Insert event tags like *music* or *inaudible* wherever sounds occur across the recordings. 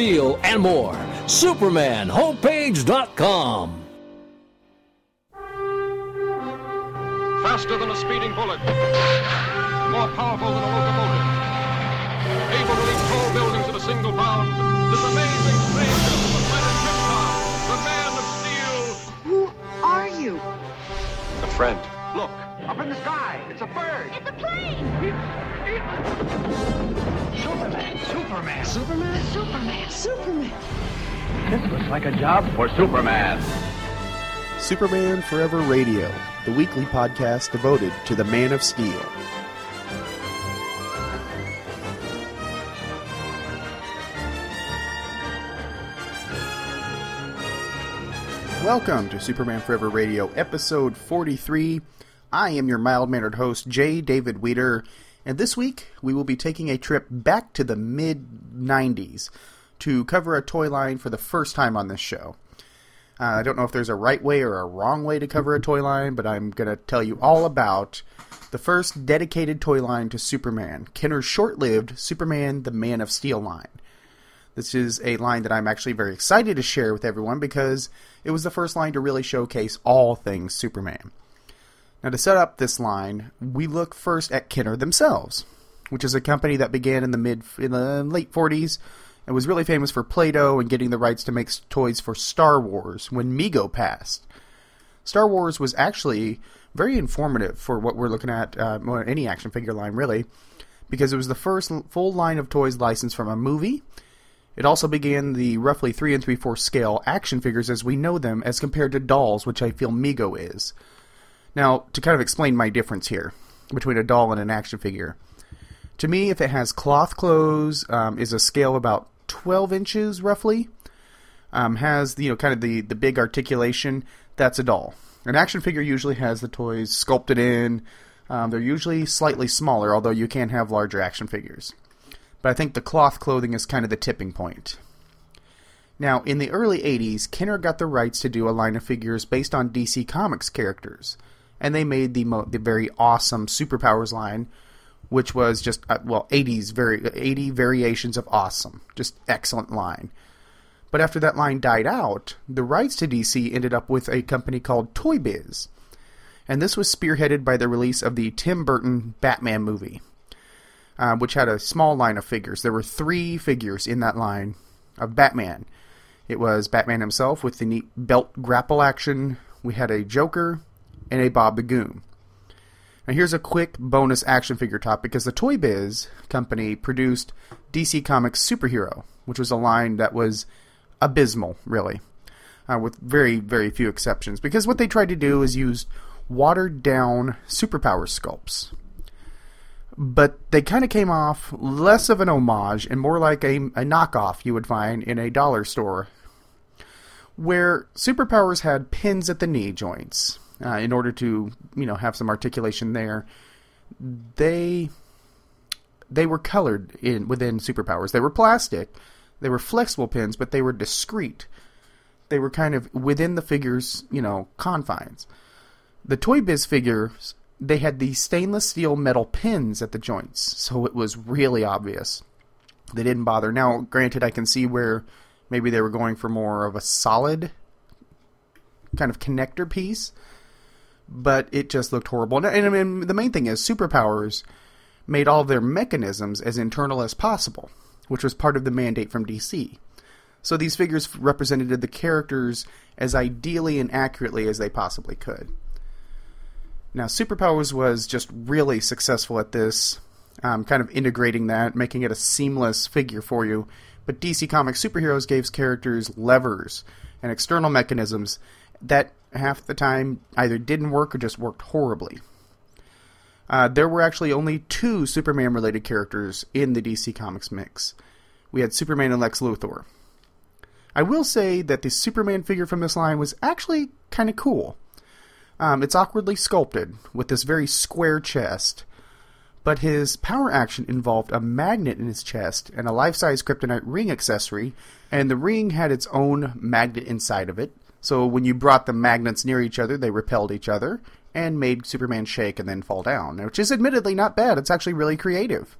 and more. SupermanHomepage.com. Faster than a speeding bullet. More powerful than a locomotive. Able to leap tall buildings in a single bound. This amazing stranger from the planet Krypton. The Man of Steel. Who are you? A friend. Look, up in the sky. It's a bird. It's a plane. Superman. Superman. Superman. Superman. Superman. This looks like a job for Superman. Superman Forever Radio, the weekly podcast devoted to the Man of Steel. Welcome to Superman Forever Radio, episode 43. I am your mild mannered host, J. David Weter, and this week we will be taking a trip back to the mid 90s to cover a toy line for the first time on this show. Uh, I don't know if there's a right way or a wrong way to cover a toy line, but I'm going to tell you all about the first dedicated toy line to Superman, Kenner's short lived Superman the Man of Steel line. This is a line that I'm actually very excited to share with everyone because it was the first line to really showcase all things Superman. Now, to set up this line, we look first at Kenner themselves, which is a company that began in the mid in the late 40s and was really famous for Play-Doh and getting the rights to make toys for Star Wars when Mego passed. Star Wars was actually very informative for what we're looking at, uh, or any action figure line really, because it was the first full line of toys licensed from a movie. It also began the roughly 3 and 3 4 scale action figures as we know them as compared to dolls, which I feel Mego is. Now, to kind of explain my difference here between a doll and an action figure. To me, if it has cloth clothes, um, is a scale about 12 inches roughly, um, has you know kind of the the big articulation, that's a doll. An action figure usually has the toys sculpted in. Um, they're usually slightly smaller, although you can have larger action figures. But I think the cloth clothing is kind of the tipping point. Now, in the early 80s, Kenner got the rights to do a line of figures based on DC Comics characters, and they made the mo- the very awesome Superpowers line, which was just uh, well 80s very 80 variations of awesome, just excellent line. But after that line died out, the rights to DC ended up with a company called Toy Biz, and this was spearheaded by the release of the Tim Burton Batman movie, uh, which had a small line of figures. There were three figures in that line of Batman. It was Batman himself with the neat belt grapple action. We had a Joker and a Bob the Goon. Now here's a quick bonus action figure top because the Toy Biz company produced DC Comics Superhero, which was a line that was abysmal, really, uh, with very very few exceptions. Because what they tried to do is use watered down superpower sculpts, but they kind of came off less of an homage and more like a, a knockoff you would find in a dollar store, where superpowers had pins at the knee joints uh, in order to you know have some articulation there. They they were colored in within superpowers. They were plastic. They were flexible pins, but they were discreet. They were kind of within the figure's you know confines. The Toy Biz figures they had these stainless steel metal pins at the joints, so it was really obvious. They didn't bother. Now, granted, I can see where maybe they were going for more of a solid kind of connector piece, but it just looked horrible. And, and the main thing is superpowers made all their mechanisms as internal as possible, which was part of the mandate from DC. So these figures represented the characters as ideally and accurately as they possibly could. Now, Superpowers was just really successful at this, um, kind of integrating that, making it a seamless figure for you. But DC Comics Superheroes gave characters levers and external mechanisms that half the time either didn't work or just worked horribly. Uh, there were actually only two Superman related characters in the DC Comics mix. We had Superman and Lex Luthor. I will say that the Superman figure from this line was actually kind of cool. Um, it's awkwardly sculpted with this very square chest, but his power action involved a magnet in his chest and a life size kryptonite ring accessory, and the ring had its own magnet inside of it. So when you brought the magnets near each other, they repelled each other and made Superman shake and then fall down, which is admittedly not bad. It's actually really creative.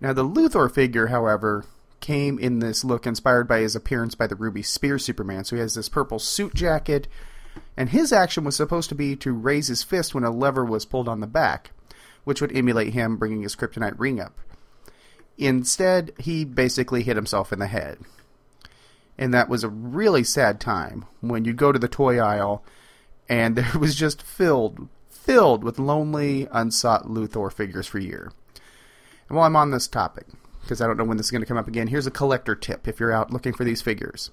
Now, the Luthor figure, however, came in this look inspired by his appearance by the Ruby-Spears Superman. So he has this purple suit jacket, and his action was supposed to be to raise his fist when a lever was pulled on the back, which would emulate him bringing his kryptonite ring up. Instead, he basically hit himself in the head. And that was a really sad time when you'd go to the toy aisle and *laughs* there was just filled, filled with lonely, unsought Luthor figures for year. And while I'm on this topic, because I don't know when this is going to come up again, here's a collector tip if you're out looking for these figures.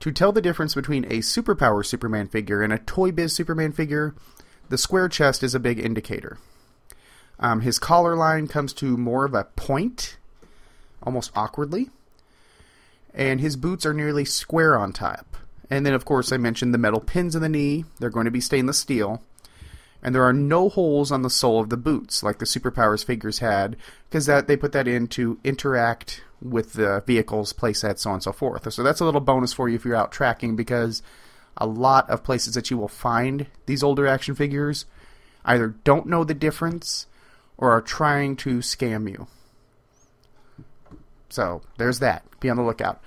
To tell the difference between a superpower Superman figure and a Toy Biz Superman figure, the square chest is a big indicator. Um, his collar line comes to more of a point, almost awkwardly, and his boots are nearly square on top. And then, of course, I mentioned the metal pins in the knee. They're going to be stainless steel. And there are no holes on the sole of the boots like the Superpowers figures had, because that they put that in to interact with the vehicles, playsets, so on and so forth. So that's a little bonus for you if you're out tracking, because a lot of places that you will find these older action figures either don't know the difference or are trying to scam you. So there's that. Be on the lookout.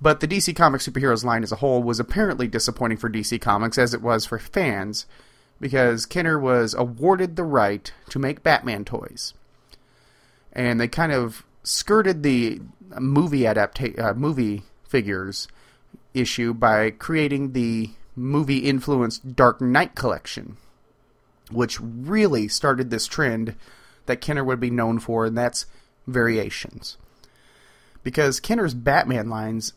But the DC Comics superheroes line as a whole was apparently disappointing for DC Comics as it was for fans because Kenner was awarded the right to make Batman toys. And they kind of skirted the movie adapta- uh, movie figures issue by creating the movie influenced Dark Knight collection, which really started this trend that Kenner would be known for, and that's variations. Because Kenner's Batman lines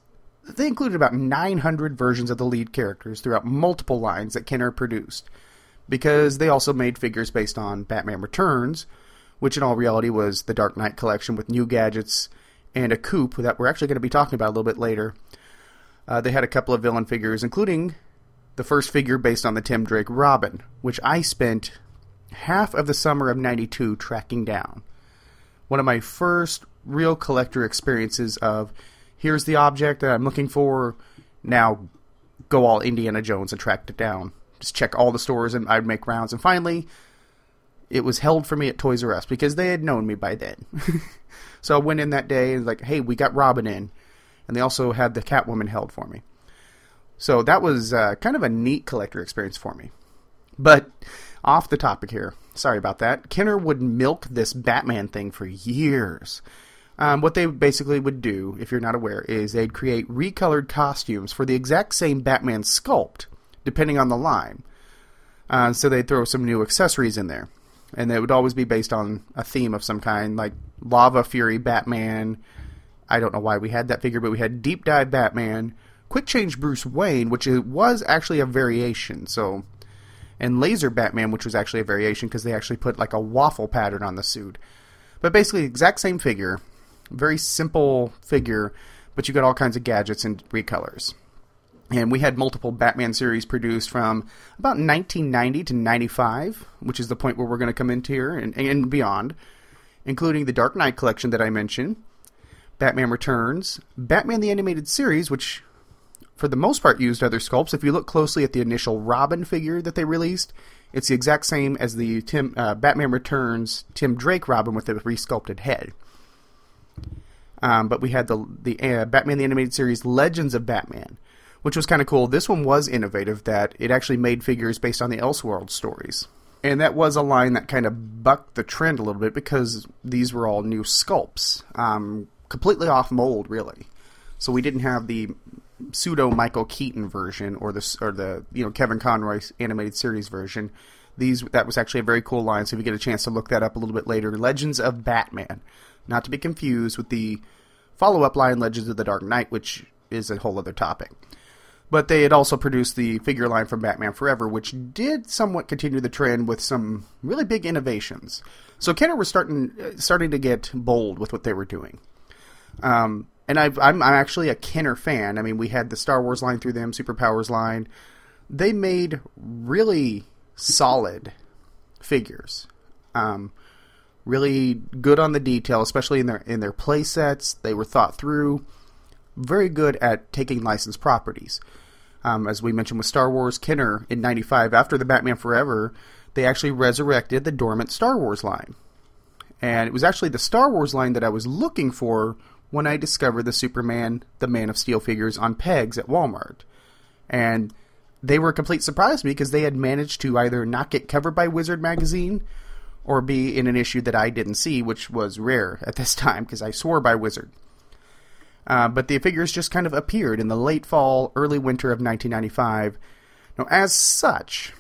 they included about 900 versions of the lead characters throughout multiple lines that Kenner produced, because they also made figures based on Batman Returns, which in all reality was the Dark Knight collection with new gadgets and a coupe that we're actually going to be talking about a little bit later. Uh, they had a couple of villain figures, including the first figure based on the Tim Drake Robin, which I spent half of the summer of 92 tracking down. One of my first real collector experiences of here's the object that I'm looking for. Now go all Indiana Jones and track it down. Just check all the stores and I'd make rounds. And finally, it was held for me at Toys R Us because they had known me by then. *laughs* so I went in that day and like, hey, we got Robin in, and they also had the Catwoman held for me. So that was uh, kind of a neat collector experience for me. But off the topic here, sorry about that. Kenner would milk this Batman thing for years. Um, what they basically would do, if you're not aware, is they'd create recolored costumes for the exact same Batman sculpt, depending on the line. Uh, so they'd throw some new accessories in there. And they would always be based on a theme of some kind, like Lava Fury Batman. I don't know why we had that figure, but we had Deep Dive Batman, Quick Change Bruce Wayne, which was actually a variation. So, and Laser Batman, which was actually a variation because they actually put like a waffle pattern on the suit. But basically, exact same figure, very simple figure, but you got all kinds of gadgets and recolors. And we had multiple Batman series produced from about 1990 to 95, which is the point where we're going to come into here and, and beyond, including the Dark Knight collection that I mentioned, Batman Returns, Batman the Animated Series, which for the most part used other sculpts. If you look closely at the initial Robin figure that they released, it's the exact same as the Tim uh, Batman Returns Tim Drake Robin with the resculpted head. Um, but we had the the uh, Batman the Animated Series Legends of Batman, which was kind of cool. This one was innovative that it actually made figures based on the Elseworld stories. And that was a line that kind of bucked the trend a little bit because these were all new sculpts, um, completely off mold, really. So we didn't have the pseudo Michael Keaton version or the or the you know Kevin Conroy animated series version. These that was actually a very cool line. So if you get a chance to look that up a little bit later, Legends of Batman not to be confused with the follow up line Legends of the Dark Knight, which is a whole other topic. But they had also produced the figure line from Batman Forever, which did somewhat continue the trend with some really big innovations. So Kenner was starting uh, starting to get bold with what they were doing. Um, and i am I'm actually a Kenner fan. I mean, we had the Star Wars line through them, Superpowers line. They made really solid figures. Um, really good on the detail, especially in their in their play sets. They were thought through. Very good at taking licensed properties. Um, as we mentioned with Star Wars, Kenner in '95, after the Batman Forever, they actually resurrected the dormant Star Wars line. And it was actually the Star Wars line that I was looking for when I discovered the Superman, the Man of Steel figures on pegs at Walmart. And they were a complete surprise to me because they had managed to either not get covered by Wizard magazine or be in an issue that I didn't see, which was rare at this time because I swore by Wizard. Uh, but the figures just kind of appeared in the late fall, early winter of 1995. Now, as such,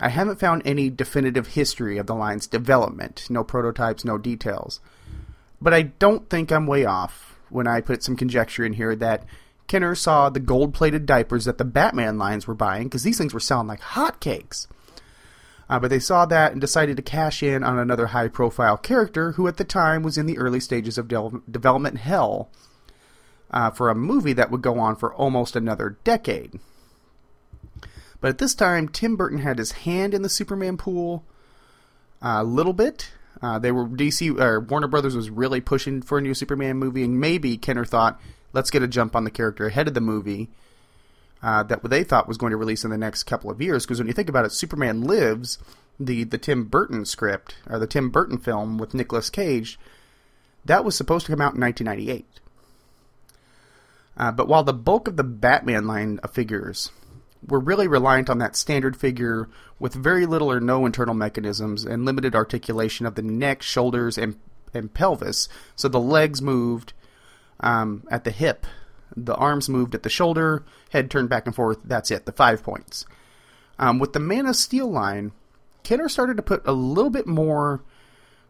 I haven't found any definitive history of the line's development, no prototypes, no details. But I don't think I'm way off when I put some conjecture in here that Kenner saw the gold plated diapers that the Batman lines were buying, because these things were selling like hotcakes. Uh, but they saw that and decided to cash in on another high profile character who at the time was in the early stages of de- development hell uh, for a movie that would go on for almost another decade. But at this time, Tim Burton had his hand in the Superman pool a little bit. Uh, they were DC or Warner Brothers was really pushing for a new Superman movie, and maybe Kenner thought, let's get a jump on the character ahead of the movie uh, that they thought was going to release in the next couple of years. Because when you think about it, Superman Lives, the the Tim Burton script or the Tim Burton film with Nicolas Cage, that was supposed to come out in 1998. Uh, but while the bulk of the Batman line of figures were really reliant on that standard figure with very little or no internal mechanisms and limited articulation of the neck, shoulders, and, and pelvis, so the legs moved um, at the hip, the arms moved at the shoulder, head turned back and forth. That's it, the five points. Um, with the Man of Steel line, Kenner started to put a little bit more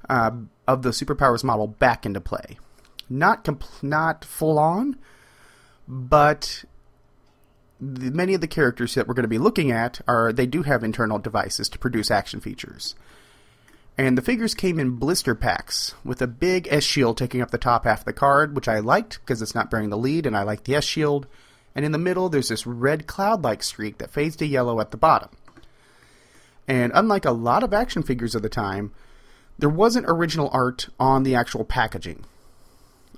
uh, of the superpowers model back into play. Not compl- not full on, but the, many of the characters that we're going to be looking at are they do have internal devices to produce action features. And the figures came in blister packs with a big S shield taking up the top half of the card, which I liked because it's not bearing the lead, and I like the S shield. And in the middle, there's this red cloud like streak that fades to yellow at the bottom. And unlike a lot of action figures of the time, there wasn't original art on the actual packaging.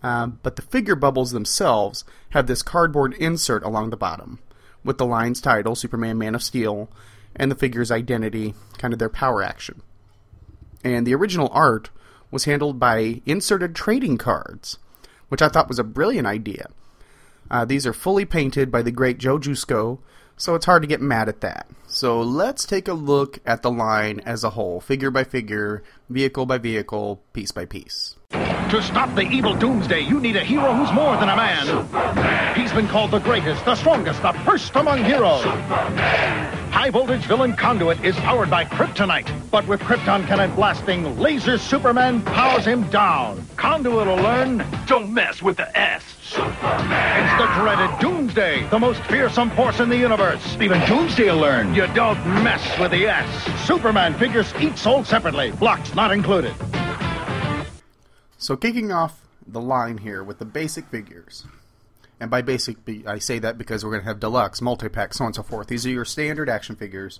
Um, but the figure bubbles themselves have this cardboard insert along the bottom with the line's title, Superman Man of Steel, and the figure's identity, kind of their power action. And the original art was handled by inserted trading cards, which I thought was a brilliant idea. Uh, these are fully painted by the great Joe Jusko, so it's hard to get mad at that. So let's take a look at the line as a whole, figure by figure, vehicle by vehicle, piece by piece. To stop the evil Doomsday, you need a hero who's more than a man. Superman. He's been called the greatest, the strongest, the first among heroes. Superman. High voltage villain Conduit is powered by kryptonite, but with krypton cannon blasting, Laser Superman powers him down. Conduit will learn don't mess with the S. Superman. It's the dreaded Doomsday, the most fearsome force in the universe. Even Doomsday will learn you don't mess with the S. Superman figures each sold separately, blocks not included. So, kicking off the line here with the basic figures. And by basic, I say that because we're going to have deluxe, multi pack, so on and so forth. These are your standard action figures.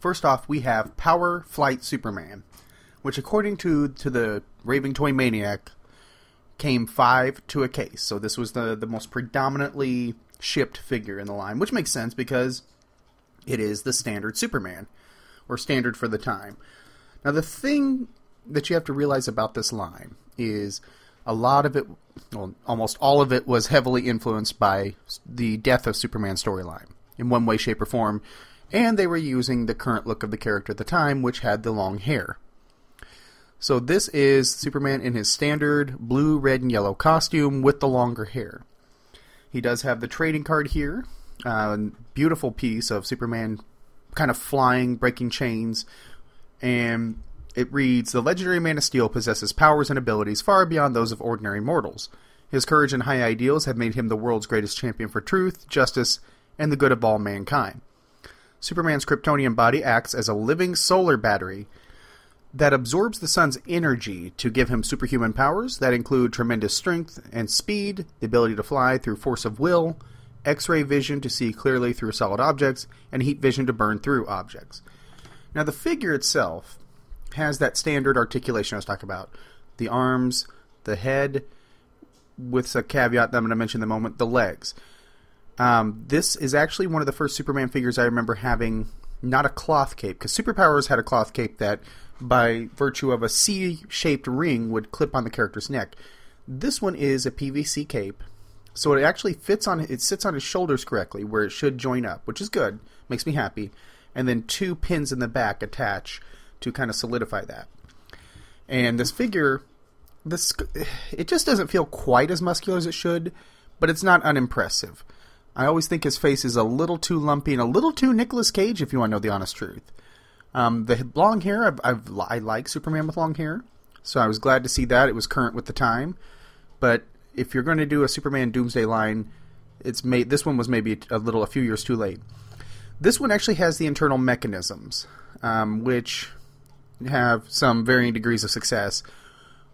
First off, we have Power Flight Superman, which, according to, to the Raving Toy Maniac, came five to a case. So, this was the, the most predominantly shipped figure in the line, which makes sense because it is the standard Superman, or standard for the time. Now, the thing that you have to realize about this line is a lot of it, well, almost all of it, was heavily influenced by the death of Superman storyline in one way, shape, or form, and they were using the current look of the character at the time, which had the long hair. So this is Superman in his standard blue, red, and yellow costume with the longer hair. He does have the trading card here, uh, beautiful piece of Superman kind of flying, breaking chains, and it reads The legendary Man of Steel possesses powers and abilities far beyond those of ordinary mortals. His courage and high ideals have made him the world's greatest champion for truth, justice, and the good of all mankind. Superman's Kryptonian body acts as a living solar battery that absorbs the sun's energy to give him superhuman powers that include tremendous strength and speed, the ability to fly through force of will, X ray vision to see clearly through solid objects, and heat vision to burn through objects. Now, the figure itself has that standard articulation I was talking about the arms, the head, with a caveat that I'm going to mention in a moment, the legs. Um, this is actually one of the first Superman figures I remember having not a cloth cape, because Superpowers had a cloth cape that, by virtue of a C shaped ring, would clip on the character's neck. This one is a PVC cape, so it actually fits on it sits on his shoulders correctly, where it should join up, which is good, makes me happy. And then two pins in the back attach to kind of solidify that. And this figure, this it just doesn't feel quite as muscular as it should, but it's not unimpressive. I always think his face is a little too lumpy and a little too Nicolas Cage, if you want to know the honest truth. Um, the long hair, I've, I've, i like Superman with long hair, so I was glad to see that. It was current with the time. But if you're going to do a Superman Doomsday line, it's made. This one was maybe a little, a few years too late. This one actually has the internal mechanisms, um, which have some varying degrees of success.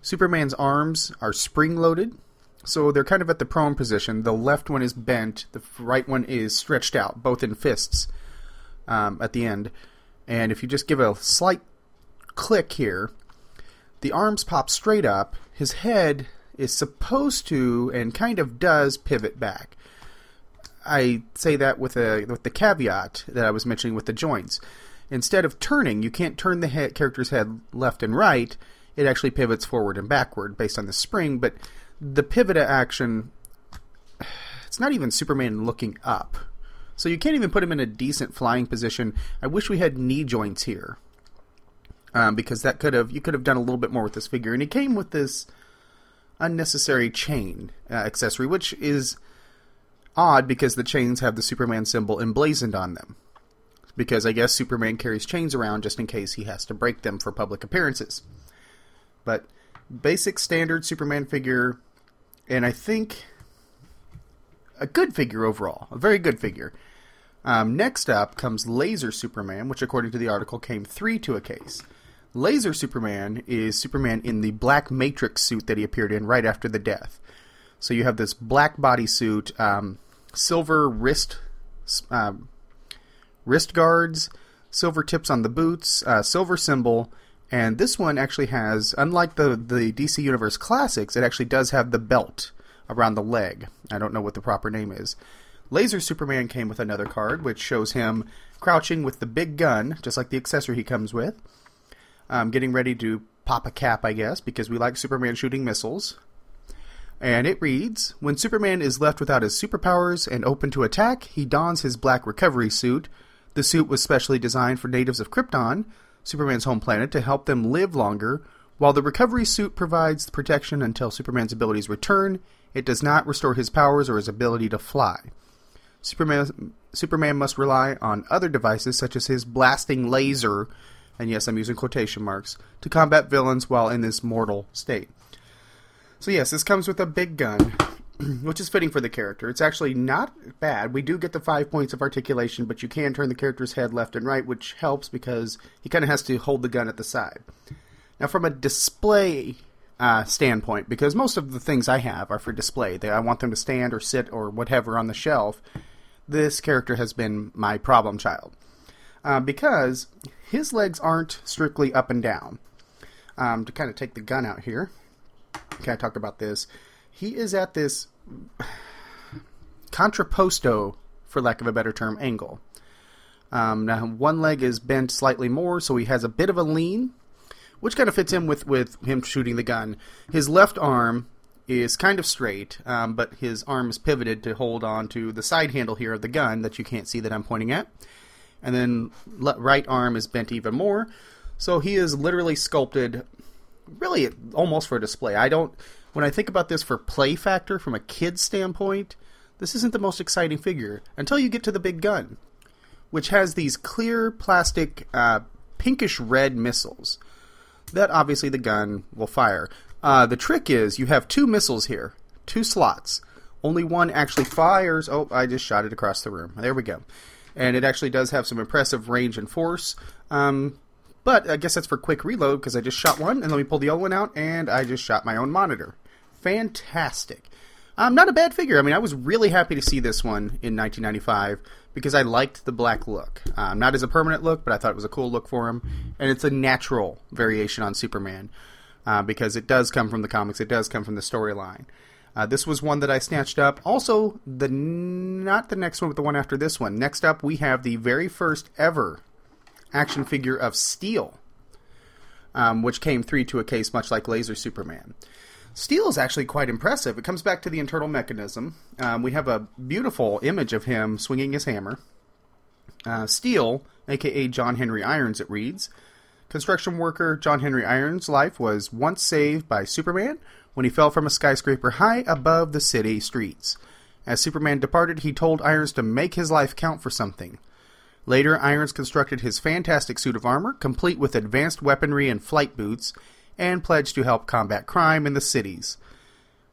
Superman's arms are spring loaded, so they're kind of at the prone position. The left one is bent, the right one is stretched out, both in fists um, at the end. And if you just give a slight click here, the arms pop straight up. His head is supposed to and kind of does pivot back. I say that with a with the caveat that I was mentioning with the joints. Instead of turning, you can't turn the head, character's head left and right. It actually pivots forward and backward based on the spring, but the pivot action *sighs* it's not even Superman looking up. So you can't even put him in a decent flying position. I wish we had knee joints here. Um, because that could have you could have done a little bit more with this figure, and he came with this unnecessary chain uh, accessory, which is odd because the chains have the Superman symbol emblazoned on them. Because I guess Superman carries chains around just in case he has to break them for public appearances. But basic standard Superman figure and I think a good figure overall, a very good figure. Um, next up comes Laser Superman, which, according to the article, came three to a case. Laser Superman is Superman in the black Matrix suit that he appeared in right after the death. So you have this black bodysuit, um, silver wrist um, wrist guards, silver tips on the boots, uh, silver symbol, and this one actually has, unlike the the DC Universe classics, it actually does have the belt around the leg. I don't know what the proper name is. Laser Superman came with another card, which shows him crouching with the big gun, just like the accessory he comes with. Um, getting ready to pop a cap, I guess, because we like Superman shooting missiles. And it reads When Superman is left without his superpowers and open to attack, he dons his black recovery suit. The suit was specially designed for natives of Krypton, Superman's home planet, to help them live longer. While the recovery suit provides protection until Superman's abilities return, it does not restore his powers or his ability to fly. Superman, Superman must rely on other devices such as his blasting laser, and yes, I'm using quotation marks, to combat villains while in this mortal state. So, yes, this comes with a big gun, *clears throat* which is fitting for the character. It's actually not bad. We do get the five points of articulation, but you can turn the character's head left and right, which helps because he kind of has to hold the gun at the side. Now, from a display uh, standpoint, because most of the things I have are for display, they, I want them to stand or sit or whatever on the shelf. This character has been my problem child. Uh, because his legs aren't strictly up and down. Um, to kind of take the gun out here, okay, I talked about this. He is at this contrapposto, for lack of a better term, angle. Um, now, one leg is bent slightly more, so he has a bit of a lean, which kind of fits in with, with him shooting the gun. His left arm is kind of straight, um, but his arm is pivoted to hold on to the side handle here of the gun that you can't see that I'm pointing at. And then le- right arm is bent even more. So he is literally sculpted, really almost for display. I don't when I think about this for play factor from a kid's standpoint, this isn't the most exciting figure until you get to the big gun, which has these clear plastic uh, pinkish red missiles that obviously the gun will fire. Uh, the trick is you have two missiles here, two slots. Only one actually fires. Oh, I just shot it across the room. There we go. And it actually does have some impressive range and force. Um, But I guess that's for quick reload because I just shot one, and let me pull the other one out, and I just shot my own monitor. Fantastic. Um, not a bad figure. I mean, I was really happy to see this one in 1995 because I liked the black look. Um, not as a permanent look, but I thought it was a cool look for him, and it's a natural variation on Superman uh, because it does come from the comics. It does come from the storyline. Uh, this was one that I snatched up. Also, the not the next one, but the one after this one. Next up, we have the very first ever action figure of Steel, um, which came three to a case, much like Laser Superman. Steel is actually quite impressive. It comes back to the internal mechanism. Um, we have a beautiful image of him swinging his hammer. Uh, Steel, aka John Henry Irons, it reads. Construction worker John Henry Irons' life was once saved by Superman when he fell from a skyscraper high above the city streets. As Superman departed, he told Irons to make his life count for something. Later, Irons constructed his fantastic suit of armor, complete with advanced weaponry and flight boots, and pledged to help combat crime in the cities.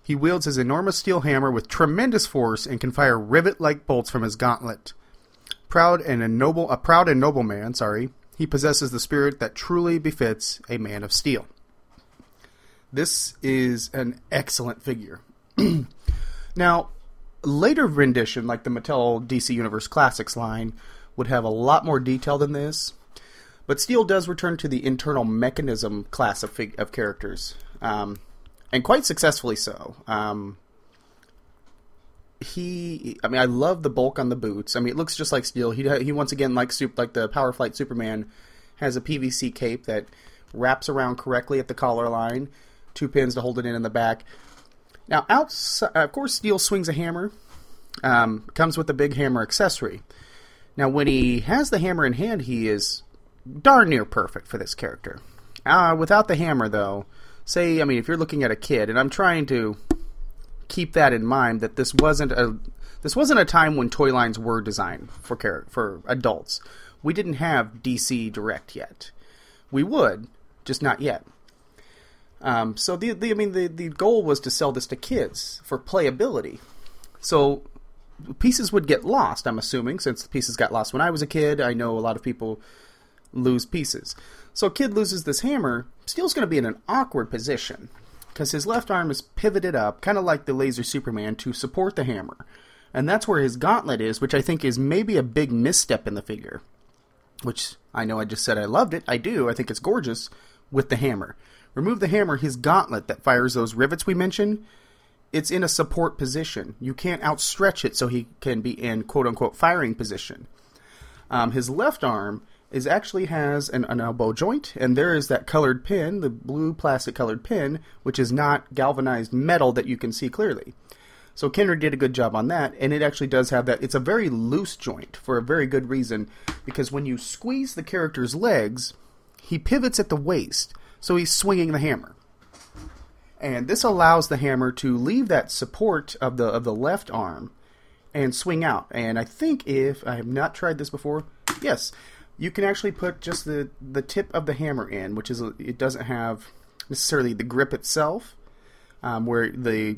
He wields his enormous steel hammer with tremendous force and can fire rivet-like bolts from his gauntlet. Proud and a noble, a proud and noble man, sorry, he possesses the spirit that truly befits a man of steel. This is an excellent figure. *clears throat* now, later rendition, like the Mattel DC Universe Classics line, would have a lot more detail than this. But Steel does return to the internal mechanism class of, fig- of characters, um, and quite successfully so. Um, he, I mean, I love the bulk on the boots. I mean, it looks just like Steel. He, he once again, like like the Power Flight Superman, has a PVC cape that wraps around correctly at the collar line two pins to hold it in in the back. Now, outside, of course, Steel swings a hammer. Um, comes with a big hammer accessory. Now, when he has the hammer in hand, he is darn near perfect for this character. Uh, without the hammer, though, say, I mean, if you're looking at a kid, and I'm trying to keep that in mind, that this wasn't a this wasn't a time when toy lines were designed for char- for adults. We didn't have DC Direct yet. We would, just not yet. Um, so the, the I mean the the goal was to sell this to kids for playability. So pieces would get lost. I'm assuming since the pieces got lost when I was a kid. I know a lot of people lose pieces. So kid loses this hammer. Steel's going to be in an awkward position because his left arm is pivoted up, kind of like the Laser Superman, to support the hammer. And that's where his gauntlet is, which I think is maybe a big misstep in the figure. Which I know I just said I loved it. I do. I think it's gorgeous with the hammer. Remove the hammer, his gauntlet that fires those rivets we mentioned, it's in a support position. You can't outstretch it so he can be in quote unquote firing position. Um, his left arm is actually has an, an, elbow joint, and there is that colored pin, the blue plastic colored pin, which is not galvanized metal that you can see clearly. So Kenner did a good job on that, and it actually does have that. It's a very loose joint for a very good reason, because when you squeeze the character's legs, he pivots at the waist, so he's swinging the hammer. And this allows the hammer to leave that support of the of the left arm and swing out. And I think if I have not tried this before, yes, you can actually put just the the tip of the hammer in, which is it doesn't have necessarily the grip itself, um, where the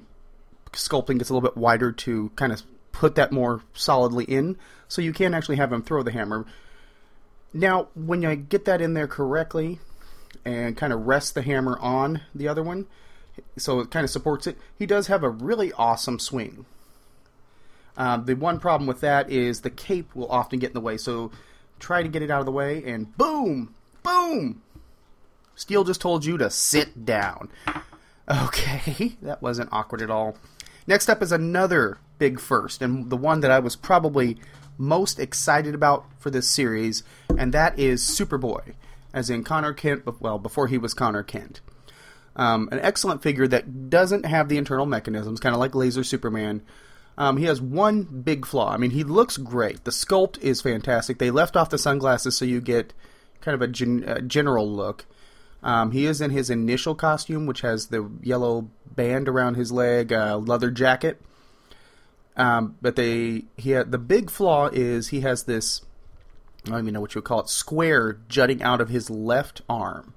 sculpting gets a little bit wider to kind of put that more solidly in. So you can actually have him throw the hammer. Now, when I get that in there correctly, and kind of rest the hammer on the other one, so it kind of supports it. He does have a really awesome swing. Um, the one problem with that is the cape will often get in the way, so try to get it out of the way, and boom, boom. Steel just told you to sit down. Okay, *laughs* that wasn't awkward at all. Next up is another big first, and the one that I was probably most excited about for this series, and that is Superboy as in Connor Kent, well, before he was Connor Kent. Um, an excellent figure that doesn't have the internal mechanisms, kind of like Laser Superman. Um, he has one big flaw. I mean, he looks great. The sculpt is fantastic. They left off the sunglasses so you get kind of a, gen- a general look. Um, he is in his initial costume, which has the yellow band around his leg, uh, leather jacket. Um, but they he had, the big flaw is he has this I don't even know what you would call it, square jutting out of his left arm,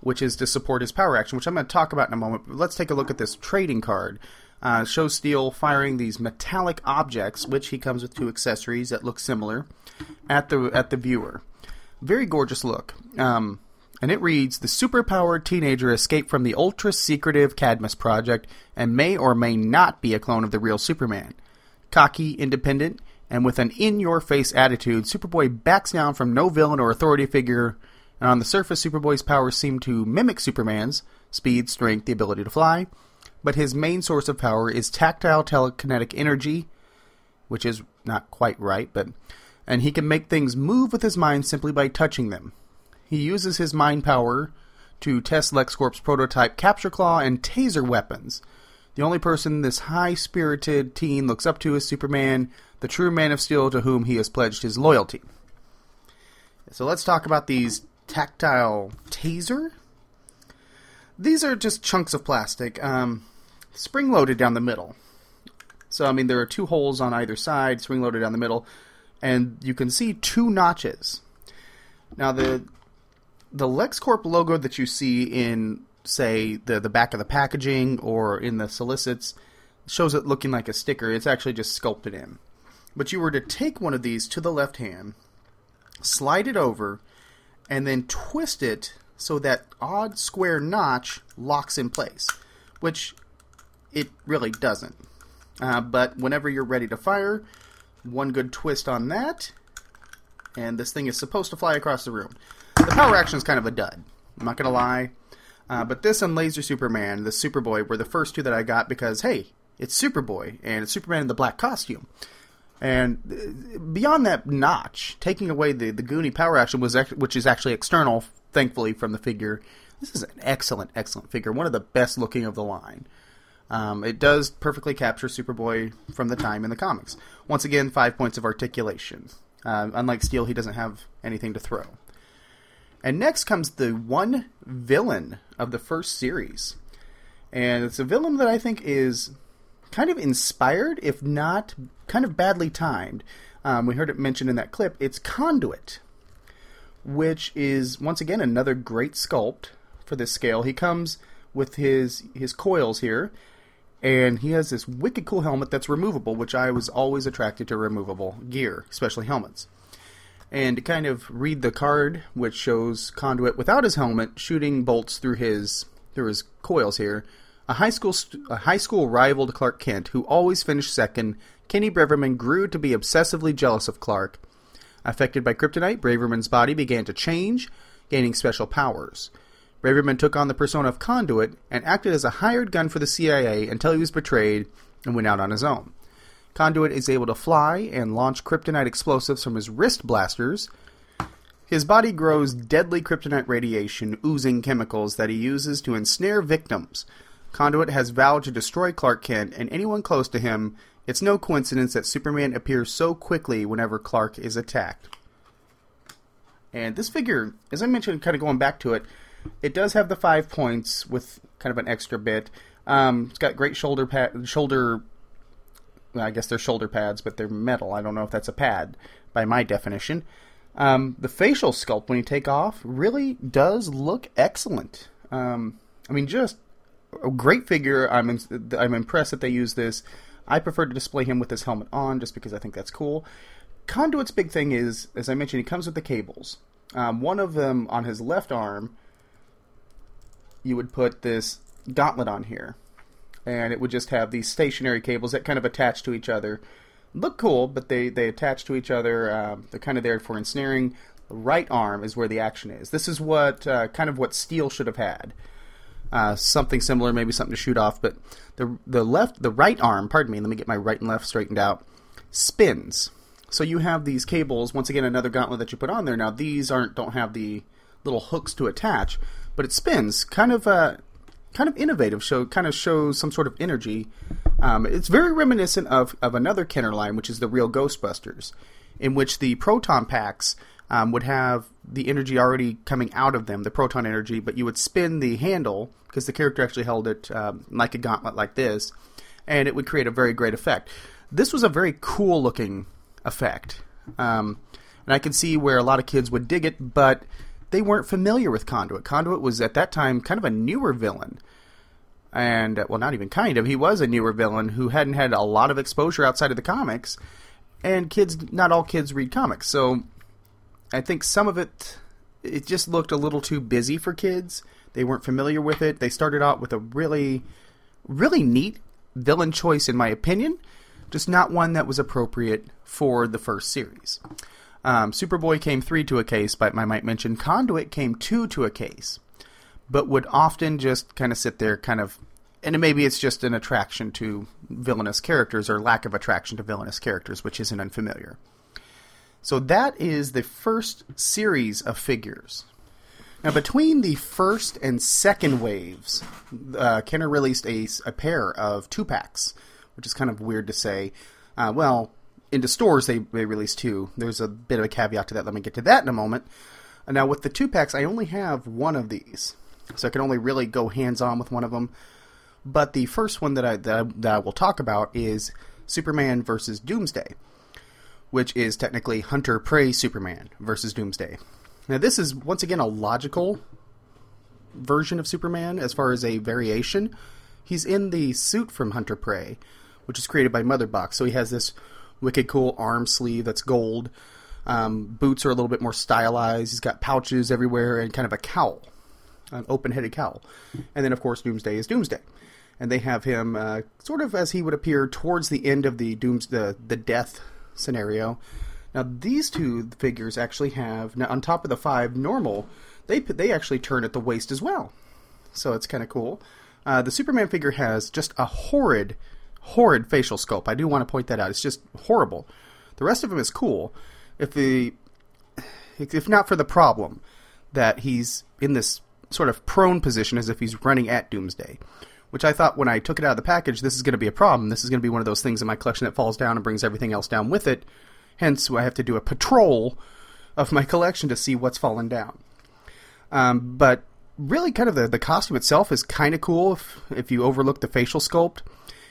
which is to support his power action, which I'm going to talk about in a moment. But let's take a look at this trading card. Uh, shows Steel firing these metallic objects, which he comes with two accessories that look similar, at the at the viewer. Very gorgeous look. Um, and it reads The superpowered teenager escaped from the ultra secretive Cadmus Project and may or may not be a clone of the real Superman. Cocky, independent, and with an in your face attitude, Superboy backs down from no villain or authority figure, and on the surface, Superboy's powers seem to mimic Superman's speed, strength, the ability to fly, but his main source of power is tactile telekinetic energy, which is not quite right, but and he can make things move with his mind simply by touching them. He uses his mind power to test LexCorp's prototype Capture Claw and Taser weapons. The only person this high spirited teen looks up to is Superman, the true Man of Steel to whom he has pledged his loyalty. So let's talk about these tactile taser. These are just chunks of plastic, um, spring loaded down the middle. So, I mean, there are two holes on either side, spring loaded down the middle, and you can see two notches. Now, the the LexCorp logo that you see in, say, the the back of the packaging or in the solicits shows it looking like a sticker. It's actually just sculpted in. But you were to take one of these to the left hand, slide it over, and then twist it so that odd square notch locks in place, which it really doesn't. Uh, but whenever you're ready to fire, one good twist on that, and this thing is supposed to fly across the room. The power action is kind of a dud. I'm not gonna lie. Uh, but this and Laser Superman, the Superboy, were the first two that I got because hey, it's Superboy and it's Superman in the black costume. And uh, beyond that notch, taking away the the Goonie power action was which is actually external, thankfully from the figure. This is an excellent, excellent figure. One of the best looking of the line. Um, it does perfectly capture Superboy from the time in the comics. Once again, five points of articulation. Uh, unlike Steel, he doesn't have anything to throw. And next comes the one villain of the first series. And it's a villain that I think is kind of inspired, if not kind of badly timed. Um, we heard it mentioned in that clip. It's Conduit, which is once again another great sculpt for this scale. He comes with his his coils here, and he has this wicked cool helmet that's removable, which I was always attracted to removable gear, especially helmets. And to kind of read the card, which shows Conduit without his helmet shooting bolts through his through his coils here. A high school st- a high school rival to Clark Kent, who always finished second, Kenny Braverman grew to be obsessively jealous of Clark. Affected by kryptonite, Braverman's body began to change, gaining special powers. Braverman took on the persona of Conduit and acted as a hired gun for the CIA until he was betrayed and went out on his own. Conduit is able to fly and launch kryptonite explosives from his wrist blasters. His body grows deadly kryptonite radiation, oozing chemicals that he uses to ensnare victims. Conduit has vowed to destroy Clark Kent and anyone close to him. It's no coincidence that Superman appears so quickly whenever Clark is attacked. And this figure, as I mentioned, kind of going back to it, it does have the five points with kind of an extra bit. Um, it's got great shoulder pad, shoulder. Well, I guess they're shoulder pads, but they're metal. I don't know if that's a pad by my definition. Um, the facial sculpt when you take off really does look excellent. Um, I mean, just a great figure. I'm in, I'm impressed that they use this. I prefer to display him with his helmet on, just because I think that's cool. Conduit's big thing is, as I mentioned, he comes with the cables. Um, one of them on his left arm you would put this gauntlet on here. And it would just have these stationary cables that kind of attach to each other. Look cool, but they, they attach to each other. Uh, they're kind of there for ensnaring. The right arm is where the action is. This is what uh, kind of what Steel should have had. Uh, something similar, maybe something to shoot off. But the the left, the right arm, pardon me, let me get my right and left straightened out, spins. So you have these cables. Once again, another gauntlet that you put on there. Now these aren't don't have the little hooks to attach, but it spins kind of uh, kind of innovative. Show kind of shows some sort of energy. Um, it's very reminiscent of of another Kenner line, which is the real Ghostbusters, in which the proton packs um, would have the energy already coming out of them, the proton energy, but you would spin the handle because the character actually held it um, like a gauntlet like this, and it would create a very great effect. This was a very cool looking effect. Um, and I can see where a lot of kids would dig it, but they weren't familiar with Conduit. Conduit was at that time kind of a newer villain. And, well, not even kind of. He was a newer villain who hadn't had a lot of exposure outside of the comics. And kids, not all kids read comics. So I think some of it it just looked a little too busy for kids. They weren't familiar with it. They started out with a really really neat villain choice in my opinion, just not one that was appropriate for the first series. Um, Superboy came three to a case, but I might mention Conduit came two to a case, but would often just kind of sit there, kind of, and maybe it's just an attraction to villainous characters or lack of attraction to villainous characters, which isn't unfamiliar. So that is the first series of figures. Now, between the first and second waves, uh, Kenner released a, a pair of two packs, which is kind of weird to say. Uh, well, into stores they, they released two. There's a bit of a caveat to that. Let me get to that in a moment. Uh, now with the two packs, I only have one of these, so I can only really go hands on with one of them. But the first one that I, that I that I will talk about is Superman versus Doomsday, which is technically Hunter Prey Superman versus Doomsday. Now this is once again a logical version of Superman as far as a variation. He's in the suit from Hunter Prey, which is created by Motherbox. So he has this wicked cool arm sleeve that's gold. Um, boots are a little bit more stylized. He's got pouches everywhere and kind of a cowl, an open-headed cowl. And then, of course, Doomsday is Doomsday, and they have him uh, sort of as he would appear towards the end of the Dooms the the death scenario. Now, these two figures actually have now on top of the five normal, they they actually turn at the waist as well, so it's kind of cool. Uh, the Superman figure has just a horrid horrid facial sculpt. I do want to point that out. It's just horrible. The rest of him is cool. If the if not for the problem that he's in this sort of prone position as if he's running at Doomsday, which I thought when I took it out of the package, this is going to be a problem. This is going to be one of those things in my collection that falls down and brings everything else down with it. Hence, I have to do a patrol of my collection to see what's fallen down. Um, but really, kind of the, the costume itself is kind of cool if, if you overlook the facial sculpt.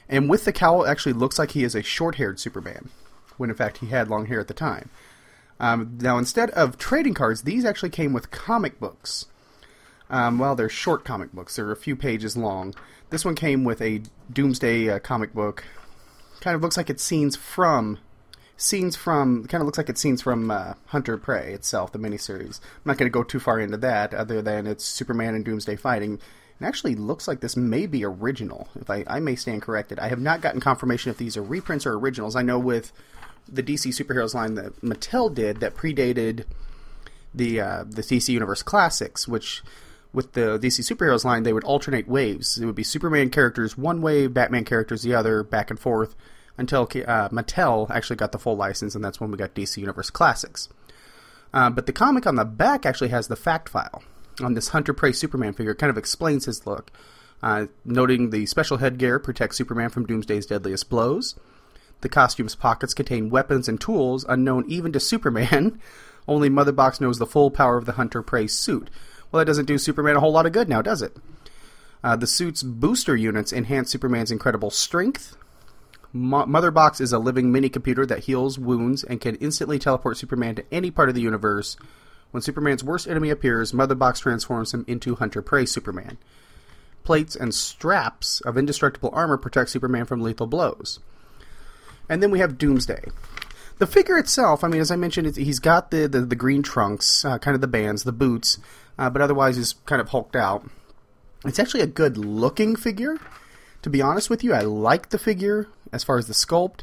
And with the cowl, actually looks like he is a short haired Superman, when in fact he had long hair at the time. Um, now, instead of trading cards, these actually came with comic books. Um, well, they're short comic books, they're a few pages long. This one came with a Doomsday uh, comic book. Kind of looks like it's scenes from. Scenes from. Kind of looks like it's scenes from uh, Hunter Prey itself, the miniseries. I'm not going to go too far into that, other than it's Superman and Doomsday fighting. It actually looks like this may be original. If I, I may stand corrected, I have not gotten confirmation if these are reprints or originals. I know with the DC superheroes line that Mattel did that predated the uh, the DC Universe Classics, which with the DC superheroes line they would alternate waves. It would be Superman characters one wave, Batman characters the other, back and forth until uh, Mattel actually got the full license, and that's when we got DC Universe Classics. Uh, but the comic on the back actually has the fact file on this Hunter Prey Superman figure kind of explains his look, uh, noting the special headgear protects Superman from Doomsday's deadliest blows. The costume's pockets contain weapons and tools unknown even to Superman. *laughs* Only Mother Box knows the full power of the Hunter Prey suit. Well, that doesn't do Superman a whole lot of good now, does it? Uh, the suit's booster units enhance Superman's incredible strength. Mo- Mother Box is a living mini computer that heals wounds and can instantly teleport Superman to any part of the universe when Superman's worst enemy appears, Mother Box transforms him into Hunter Prey Superman. Plates and straps of indestructible armor protect Superman from lethal blows. And then we have Doomsday. The figure itself, I mean, as I mentioned, he's got the, the, the green trunks, uh, kind of the bands, the boots, uh, but otherwise he's kind of hulked out. It's actually a good looking figure. To be honest with you, I like the figure as far as the sculpt.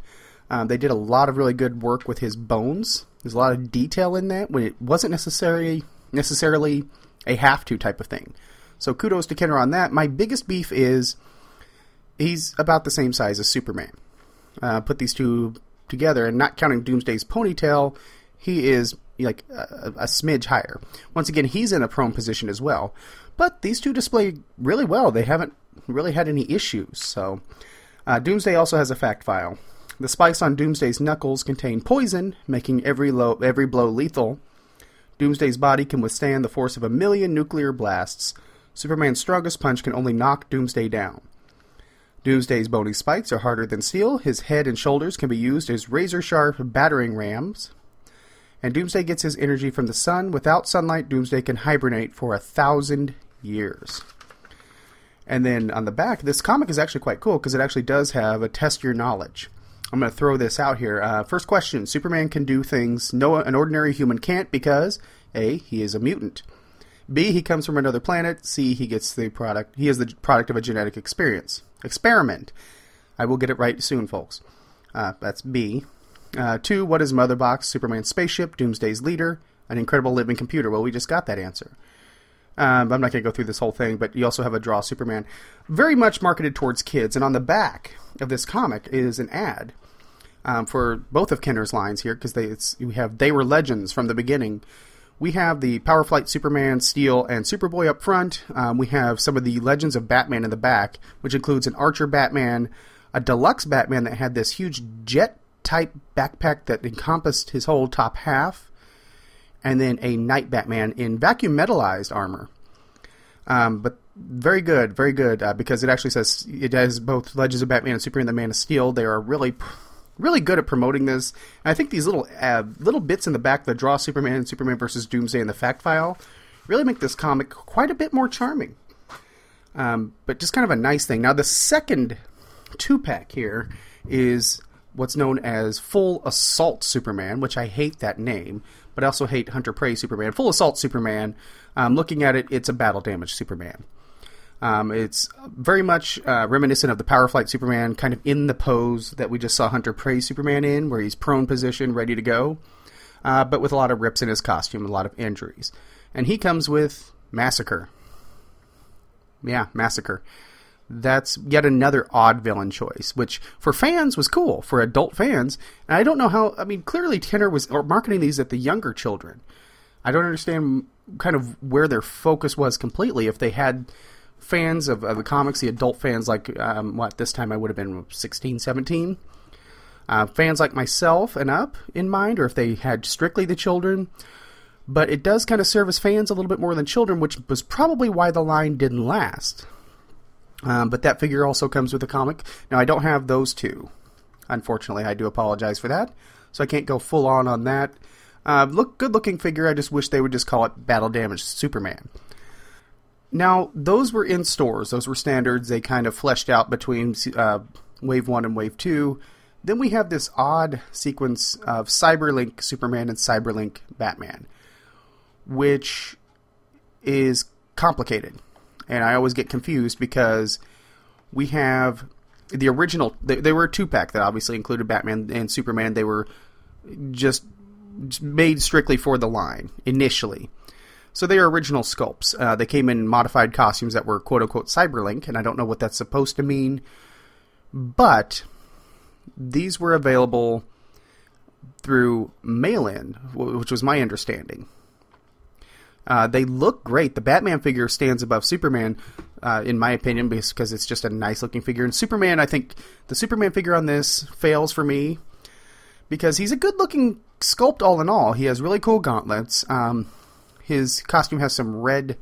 Um, they did a lot of really good work with his bones. There's a lot of detail in that when it wasn't necessarily necessarily a have to type of thing. So kudos to Kenner on that. My biggest beef is he's about the same size as Superman. Uh, put these two together, and not counting Doomsday's ponytail, he is like a, a, smidge higher. Once again, he's in a prone position as well. But these two display really well. They haven't really had any issues. So, uh, Doomsday also has a fact file. The spikes on Doomsday's knuckles contain poison, making every, every blow lethal. Doomsday's body can withstand the force of a million nuclear blasts. Superman's strongest punch can only knock Doomsday down. Doomsday's bony spikes are harder than steel. His head and shoulders can be used as razor sharp battering rams. And Doomsday gets his energy from the sun. Without sunlight, Doomsday can hibernate for a thousand years. And then on the back, this comic is actually quite cool because it actually does have a test your knowledge. I'm going to throw this out here. Uh, first question: Superman can do things no an ordinary human can't because a he is a mutant. B he comes from another planet. C he gets the product. He is the product of a genetic experience experiment. I will get it right soon, folks. Uh, that's B. Uh, two, what is Mother Box? Superman's spaceship, Doomsday's leader, an incredible living computer. Well, we just got that answer. Um, I'm not going to go through this whole thing, but you also have a draw Superman, very much marketed towards kids. And on the back of this comic is an ad um, for both of Kenner's lines here because they we have they were legends from the beginning. We have the Power Flight Superman, Steel, and Superboy up front. Um, we have some of the legends of Batman in the back, which includes an Archer Batman, a deluxe Batman that had this huge jet type backpack that encompassed his whole top half, and then a Night Batman in vacuum metallized armor. Um, but very good, very good uh, because it actually says it has both Legends of Batman and Superman: The Man of Steel. They are really, really good at promoting this. And I think these little uh, little bits in the back that draw Superman and Superman versus Doomsday in the fact file really make this comic quite a bit more charming. Um, but just kind of a nice thing. Now the second two pack here is what's known as Full Assault Superman, which I hate that name, but I also hate Hunter Prey Superman. Full Assault Superman, um, looking at it, it's a battle damage Superman. Um, it's very much uh, reminiscent of the Power Flight Superman, kind of in the pose that we just saw Hunter Prey Superman in, where he's prone position, ready to go, uh, but with a lot of rips in his costume, a lot of injuries. And he comes with Massacre. Yeah, Massacre that's yet another odd villain choice, which for fans was cool for adult fans. And I don't know how. I mean, clearly Kenner was marketing these at the younger children. I don't understand kind of where their focus was completely. If they had fans of, of the comics, the adult fans, like um, what this time I would have been 16, 17, uh, fans like myself and up in mind, or if they had strictly the children. But it does kind of serve as fans a little bit more than children, which was probably why the line didn't last. Um, but that figure also comes with a comic. Now, I don't have those two. Unfortunately, I do apologize for that. So I can't go full on on that. Uh, look, good looking figure. I just wish they would just call it Battle Damage Superman. Now, those were in stores. Those were standards. They kind of fleshed out between uh, Wave 1 and Wave 2. Then we have this odd sequence of Cyberlink Superman and Cyberlink Batman, which is complicated and I always get confused because we have the original. They, they were a two pack that obviously included Batman and Superman. They were just made strictly for the line initially. So they are original sculpts. Uh, they came in modified costumes that were quote unquote cyberlink, and I don't know what that's supposed to mean, but these were available through mail in, which was my understanding. Uh, they look great. The Batman figure stands above Superman, uh, in my opinion, because it's just a nice looking figure. And Superman, I think the Superman figure on this fails for me because he's a good looking sculpt all in all. He has really cool gauntlets. Um, his costume has some red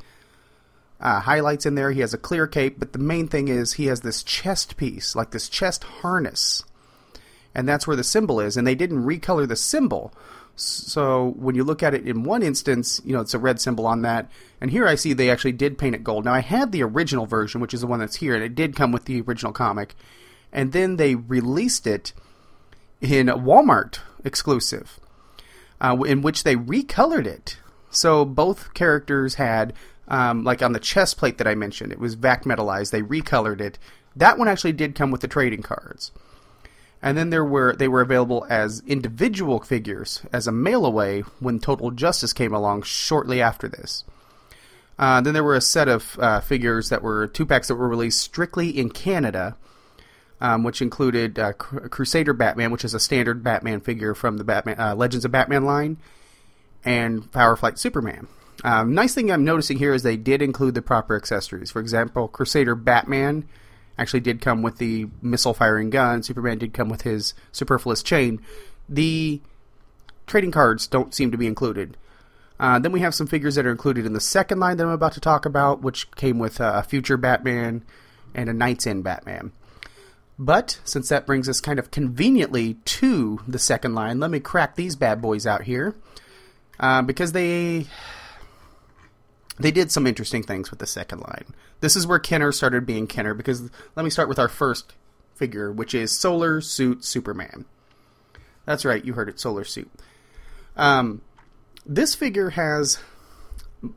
uh, highlights in there. He has a clear cape, but the main thing is he has this chest piece, like this chest harness. And that's where the symbol is. And they didn't recolor the symbol. So when you look at it in one instance, you know, it's a red symbol on that. And here I see they actually did paint it gold. Now I had the original version, which is the one that's here, and it did come with the original comic. And then they released it in Walmart exclusive, uh, in which they recolored it. So both characters had, um, like on the chest plate that I mentioned, it was vac metalized. They recolored it. That one actually did come with the trading cards and then there were they were available as individual figures as a mail away when Total Justice came along shortly after this. Uh, then there were a set of uh, figures that were two packs that were released strictly in Canada, um, which included uh, Crusader Batman, which is a standard Batman figure from the Batman uh, Legends of Batman line, and Power Flight Superman. Um, nice thing I'm noticing here is they did include the proper accessories. For example, Crusader Batman actually did come with the missile firing gun. Superman did come with his superfluous chain. The trading cards don't seem to be included. Uh, then we have some figures that are included in the second line that I'm about to talk about, which came with uh, a future Batman and a KnightsEnd Batman. But since that brings us kind of conveniently to the second line, let me crack these bad boys out here. Uh, because they they did some interesting things with the second line. This is where Kenner started being Kenner because let me start with our first figure, which is Solar Suit Superman. That's right, you heard it, Solar Suit. Um, this figure has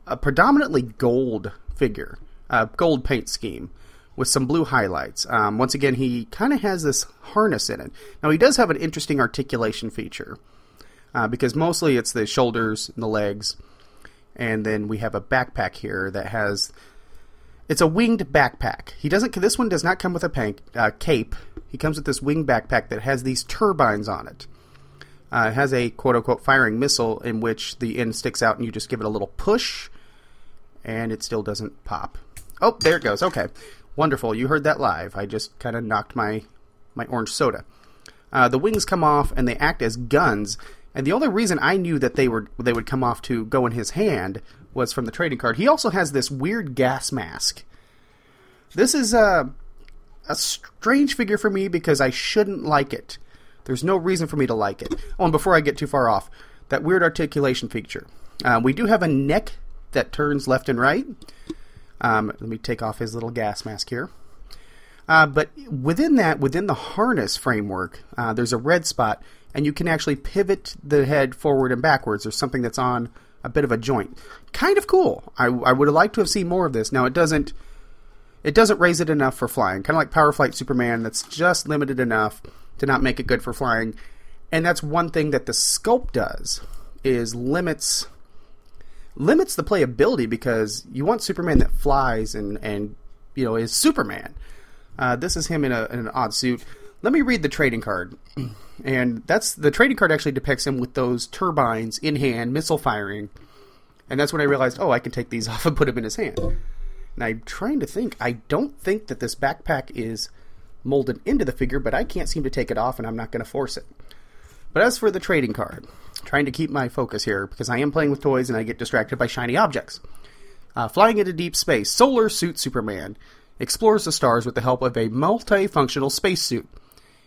a predominantly gold figure, a gold paint scheme with some blue highlights. Um, once again, he kind of has this harness in it. Now, he does have an interesting articulation feature uh, because mostly it's the shoulders and the legs, and then we have a backpack here that has. It's a winged backpack. He doesn't. This one does not come with a pank, uh, cape. He comes with this winged backpack that has these turbines on it. Uh, it has a quote unquote firing missile in which the end sticks out and you just give it a little push and it still doesn't pop. Oh, there it goes. Okay. Wonderful. You heard that live. I just kind of knocked my, my orange soda. Uh, the wings come off and they act as guns. And the only reason I knew that they were they would come off to go in his hand was from the trading card. He also has this weird gas mask. This is a a strange figure for me because I shouldn't like it. There's no reason for me to like it. Oh, and before I get too far off, that weird articulation feature. Uh, we do have a neck that turns left and right. Um, let me take off his little gas mask here. Uh, but within that, within the harness framework, uh, there's a red spot, and you can actually pivot the head forward and backwards. There's something that's on a bit of a joint. Kind of cool. I, I would have liked to have seen more of this. Now it doesn't. It doesn't raise it enough for flying. Kind of like Power Flight Superman. That's just limited enough to not make it good for flying. And that's one thing that the sculpt does is limits limits the playability because you want Superman that flies and and you know is Superman. Uh, this is him in, a, in an odd suit. Let me read the trading card, *clears throat* and that's the trading card actually depicts him with those turbines in hand, missile firing, and that's when I realized, oh, I can take these *laughs* off and put them in his hand. And I'm trying to think. I don't think that this backpack is molded into the figure, but I can't seem to take it off, and I'm not going to force it. But as for the trading card, trying to keep my focus here because I am playing with toys and I get distracted by shiny objects. Uh, flying into deep space, Solar Suit Superman explores the stars with the help of a multifunctional spacesuit.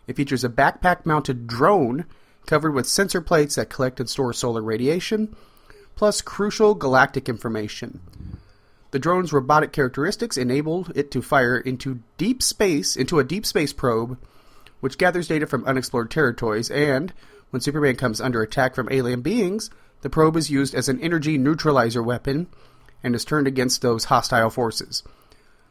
It features a backpack mounted drone covered with sensor plates that collect and store solar radiation, plus crucial galactic information. The drone's robotic characteristics enable it to fire into deep space, into a deep space probe, which gathers data from unexplored territories, and when Superman comes under attack from alien beings, the probe is used as an energy neutralizer weapon and is turned against those hostile forces.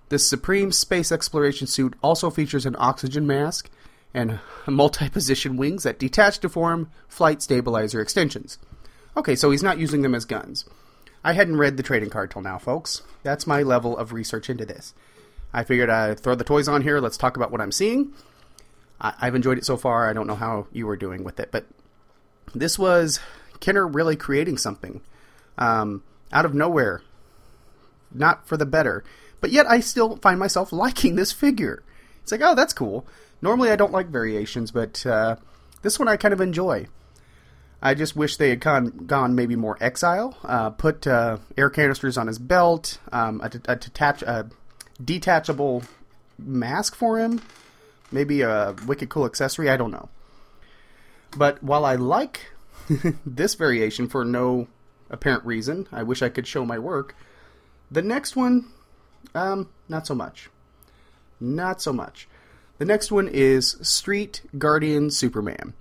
This Supreme Space Exploration suit also features an oxygen mask and multi position wings that detach to form flight stabilizer extensions. Okay, so he's not using them as guns. I hadn't read the trading card till now, folks. That's my level of research into this. I figured I'd throw the toys on here. Let's talk about what I'm seeing. I- have enjoyed it so far. I don't know how you were doing with it, but this was Kenner really creating something um, out of nowhere. Not for the better. But yet I still find myself *laughs* liking this figure. It's like, oh, that's cool. Normally I don't like variations, but uh, this one I kind of enjoy. I just wish they had gone, gone maybe more exile. Uh, put uh, air canisters on his belt, um, a, a, detach, a detachable mask for him, maybe a wicked cool accessory. I don't know. But while I like *laughs* this variation for no apparent reason, I wish I could show my work. The next one, um, not so much. Not so much. The next one is Street Guardian Superman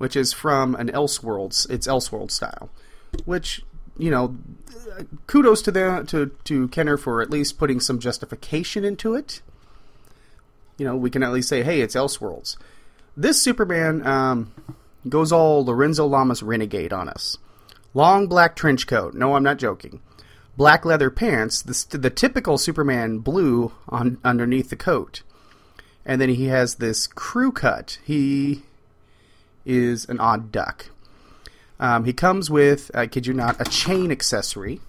which is from an Elseworlds. It's Elseworld style, which you know, kudos to them to to Kenner for at least putting some justification into it. You know, we can at least say, hey, it's Elseworlds. This Superman um, goes all Lorenzo Lamas renegade on us. Long black trench coat. No, I'm not joking. Black leather pants. The, the typical Superman blue on underneath the coat, and then he has this crew cut. He is an odd duck. Um, he comes with, I kid you not, a chain accessory,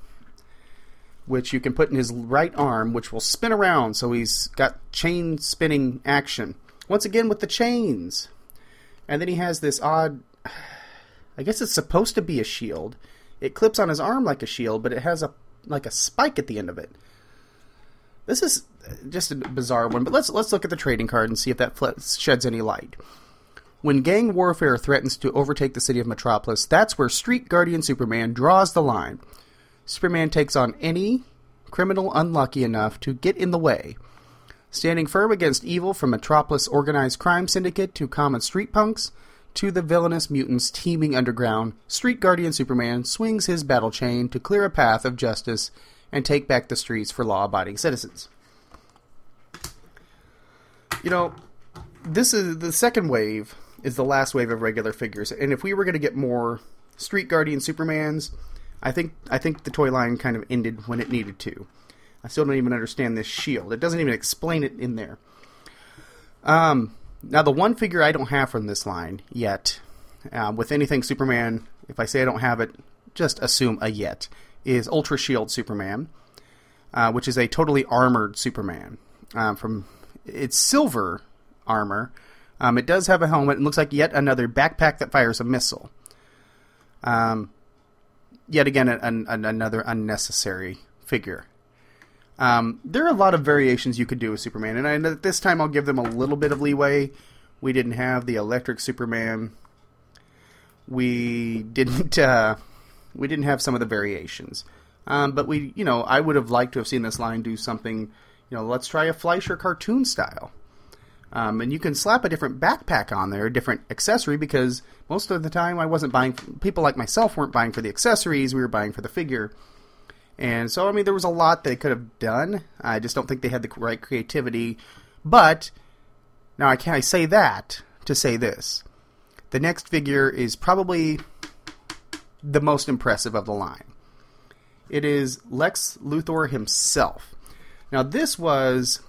which you can put in his right arm, which will spin around, so he's got chain spinning action. Once again with the chains. And then he has this odd, I guess it's supposed to be a shield. It clips on his arm like a shield, but it has a like a spike at the end of it. This is just a bizarre one, but let's let's look at the trading card and see if that sheds any light. When gang warfare threatens to overtake the city of Metropolis, that's where Street Guardian Superman draws the line. Superman takes on any criminal unlucky enough to get in the way. Standing firm against evil from Metropolis organized crime syndicate to common street punks to the villainous mutants teeming underground, Street Guardian Superman swings his battle chain to clear a path of justice and take back the streets for law abiding citizens. You know, this is the second wave is the last wave of regular figures, and if we were going to get more Street Guardian Supermans, I think I think the toy line kind of ended when it needed to. I still don't even understand this shield. It doesn't even explain it in there. Um, now the one figure I don't have from this line yet, uh, with anything Superman, if I say I don't have it, just assume a yet, is Ultra Shield Superman, uh, which is a totally armored Superman. Um, from it's silver armor. Um, it does have a helmet. and looks like yet another backpack that fires a missile. Um, yet again, an, an, another unnecessary figure. Um, there are a lot of variations you could do with Superman, and I, this time I'll give them a little bit of leeway. We didn't have the electric Superman. We didn't. *laughs* Uh, we didn't have some of the variations, um, but we, you know, I would have liked to have seen this line do something. You know, let's try a Fleischer cartoon style. Um, and you can slap a different backpack on there, a different accessory, because most of the time I wasn't buying. People like myself weren't buying for the accessories; we were buying for the figure. And so, I mean, there was a lot they could have done. I just don't think they had the right creativity. But now, I can I say that to say this: the next figure is probably the most impressive of the line. It is Lex Luthor himself. Now, this was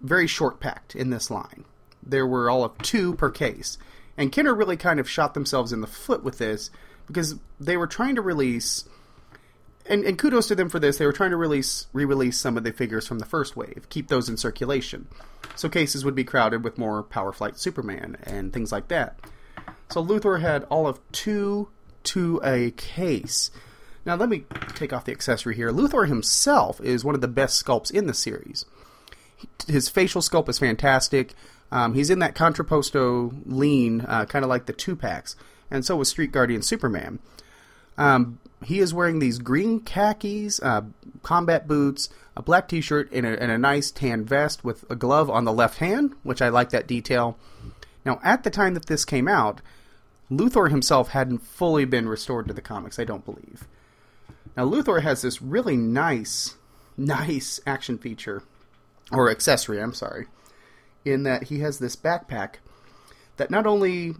very short packed in this line. There were all of two per case. And Kenner really kind of shot themselves in the foot with this because they were trying to release and, and kudos to them for this. They were trying to release re-release some of the figures from the first wave, keep those in circulation, so cases would be crowded with more Power Flight Superman and things like that. So Luthor had all of two to a case. Now let me take off the accessory here. Luthor himself is one of the best sculpts in the series. His facial sculpt is fantastic. Um, he's in that contrapposto lean, uh, kind of like the two packs, and so was Street Guardian Superman. Um, he is wearing these green khakis, uh, combat boots, a black T-shirt, and and a nice tan vest with a glove on the left hand, which I like that detail. Now, at the time that this came out, Luthor himself hadn't fully been restored to the comics. I don't believe. Now, Luthor has this really nice, nice action feature or accessory. I'm sorry, in that he has this backpack that not only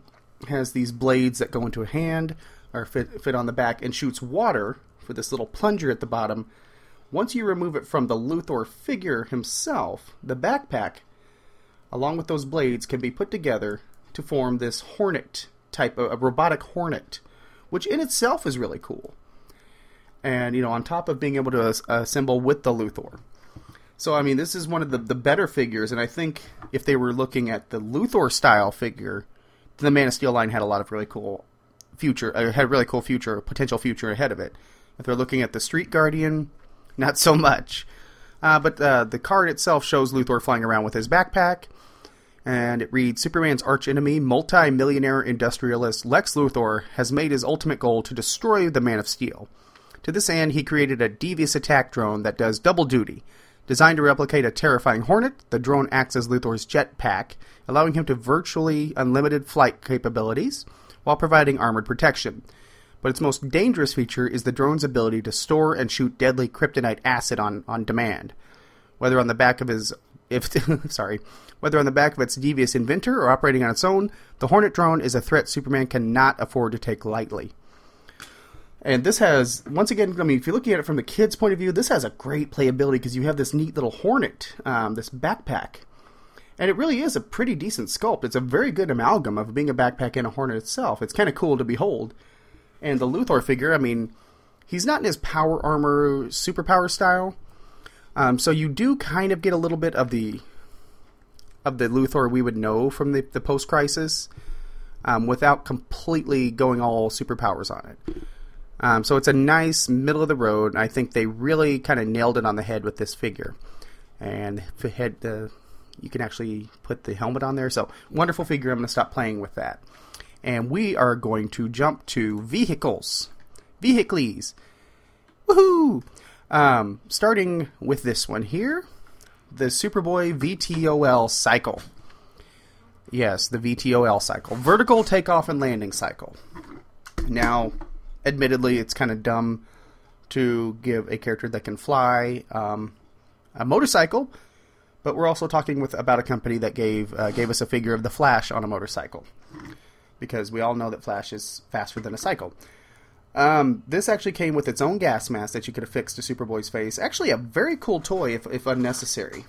has these blades that go into a hand or fit, fit on the back and shoots water for this little plunger at the bottom. Once you remove it from the Luthor figure himself, the backpack, along with those blades, can be put together to form this hornet type of a robotic hornet, which in itself is really cool. And you know, on top of being able to assemble with the Luthor. So I mean, this is one of the, the better figures, and I think if they were looking at the Luthor style figure, the Man of Steel line had a lot of really cool future, uh, had a really cool future, potential future ahead of it. If they're looking at the Street Guardian, not so much. Uh, but uh, the card itself shows Luthor flying around with his backpack, and it reads Superman's archenemy, multi millionaire industrialist Lex Luthor, has made his ultimate goal to destroy the Man of Steel. To this end, he created a devious attack drone that does double duty. Designed to replicate a terrifying Hornet, the drone acts as Luthor's jetpack, allowing him to virtually unlimited flight capabilities while providing armored protection. But its most dangerous feature is the drone's ability to store and shoot deadly kryptonite acid on, on demand. Whether on the back of his if *laughs* sorry, whether on the back of its devious inventor or operating on its own, the Hornet drone is a threat Superman cannot afford to take lightly. And this has, once again, I mean, if you're looking at it from the kid's point of view, this has a great playability because you have this neat little Hornet, um, this backpack and it really is a pretty decent sculpt. It's a very good amalgam of being a backpack and a Hornet itself. It's kind of cool to behold. And the Luthor figure, I mean, he's not in his power armor superpower style. Um, so you do kind of get a little bit of the of the Luthor we would know from the, the post crisis um, without completely going all superpowers on it. Um, so it's a nice middle of the road. I think they really kind of nailed it on the head with this figure. And the you can actually put the helmet on there. So wonderful figure. I'm going to stop playing with that. And we are going to jump to vehicles. Vehicles. Woohoo! Um, starting with this one here. the Superboy VTOL cycle. Yes, the VTOL cycle. Vertical takeoff and landing cycle. Now, admittedly, it's kind of dumb to give a character that can fly um, a motorcycle, but we're also talking with about a company that gave uh, gave us a figure of the Flash on a motorcycle, because we all know that Flash is faster than a cycle. Um, this actually came with its own gas mask that you could affix to Superboy's face. Actually, a very cool toy if, if unnecessary.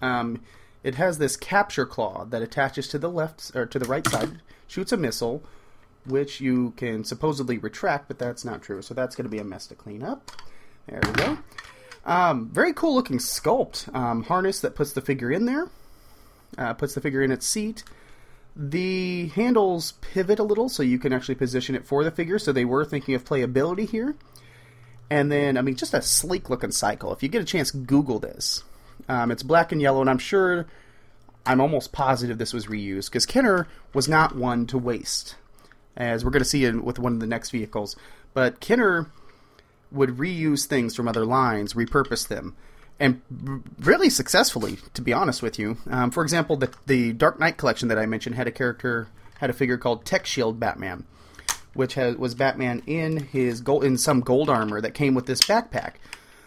Um, it has this capture claw that attaches to the left or to the right side, shoots a missile, which you can supposedly retract, but that's not true. So that's going to be a mess to clean up. There we go. Um, very cool looking sculpt um, harness that puts the figure in there, uh, puts the figure in its seat. The handles pivot a little, so you can actually position it for the figure. So they were thinking of playability here. And then, I mean, just a sleek looking cycle. If you get a chance, Google this. Um, it's black and yellow, and I'm sure, I'm almost positive this was reused because Kenner was not one to waste, as we're going to see in, with one of the next vehicles. But Kenner would reuse things from other lines, repurpose them, and really successfully, to be honest with you. Um, for example, the the Dark Knight collection that I mentioned had a character had a figure called Tech Shield Batman, which has, was Batman in his gold in some gold armor that came with this backpack.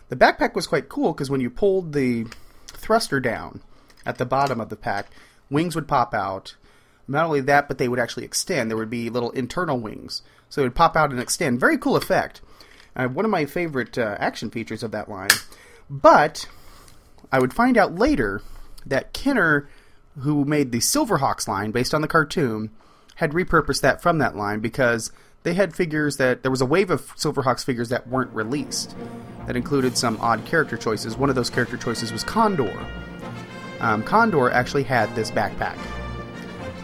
The backpack was quite cool because when you pulled the thruster down at the bottom of the pack, wings would pop out. Not only that, but they would actually extend. There would be little internal wings, so it would pop out and extend. Very cool effect. Uh, one of my favorite uh, action features of that line. But I would find out later that Kenner, who made the Silverhawks line based on the cartoon, had repurposed that from that line because they had figures that there was a wave of Silverhawks figures that weren't released that included some odd character choices. One of those character choices was Condor. Um, Condor actually had this backpack.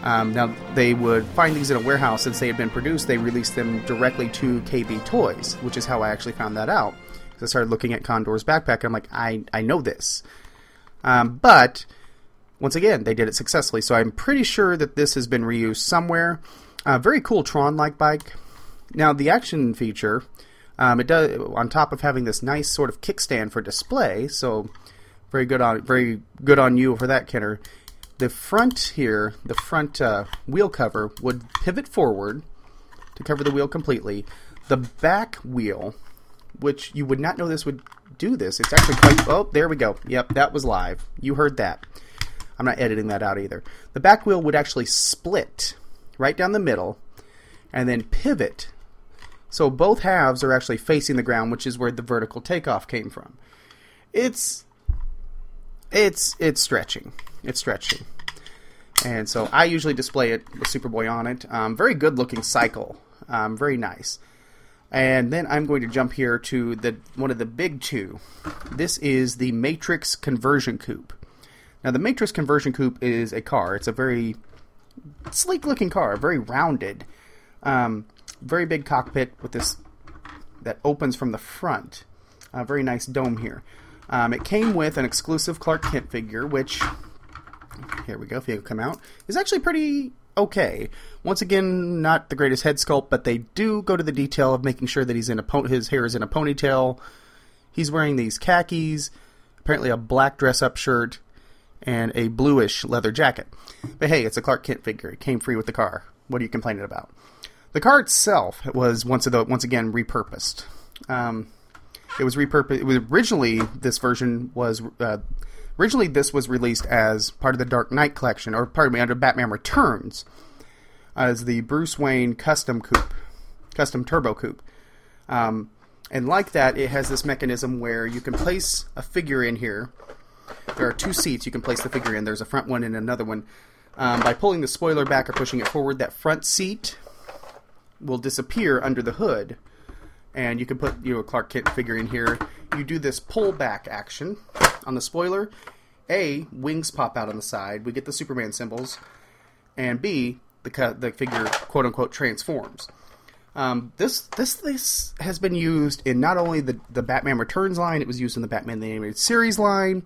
Um, now they would find these in a warehouse since they had been produced. They released them directly to KB Toys, which is how I actually found that out. I started looking at Condor's backpack, and I'm like, I I know this. Um, but once again, they did it successfully, so I'm pretty sure that this has been reused somewhere. Uh, very cool Tron-like bike. Now the action feature, um, it does on top of having this nice sort of kickstand for display. So very good on very good on you for that, Kenner. The front here, the front uh, wheel cover would pivot forward to cover the wheel completely. The back wheel which you would not know this would do this. It's actually quite. Oh, there we go. Yep, that was live. You heard that. I'm not editing that out either. The back wheel would actually split right down the middle and then pivot. So both halves are actually facing the ground, which is where the vertical takeoff came from. It's it's it's stretching. It's stretching. And so I usually display it with Superboy on it. Um, very good looking cycle. Um, very nice. And then I'm going to jump here to the one of the big two. This is the Matrix Conversion Coupe. Now, the Matrix Conversion Coupe is a car. It's a very sleek looking car, very rounded, um, very big cockpit with this that opens from the front. A very nice dome here. Um, it came with an exclusive Clark Kent figure, which here we go. If you come out, is actually pretty okay. Once again, not the greatest head sculpt, but they do go to the detail of making sure that he's in a po- his hair is in a ponytail. He's wearing these khakis, apparently a black dress-up shirt, and a bluish leather jacket. But hey, it's a Clark Kent figure. It came free with the car. What are you complaining about? The car itself was once the, once again repurposed. Um, it was repurposed. It was originally this version was uh, Originally, this was released as part of the Dark Knight collection, or pardon me, under Batman Returns, as the Bruce Wayne custom coupe, custom turbo coupe. Um, and like that, it has this mechanism where you can place a figure in here. There are two seats you can place the figure in. There's a front one and another one. Um, by pulling the spoiler back or pushing it forward, that front seat will disappear under the hood and you can put you know a Clark Kent figure in here. You do this pullback action on the spoiler. A wings pop out on the side. We get the Superman symbols, and B the the figure quote unquote transforms. Um, this this this has been used in not only the the Batman Returns line. It was used in the Batman the Animated Series line.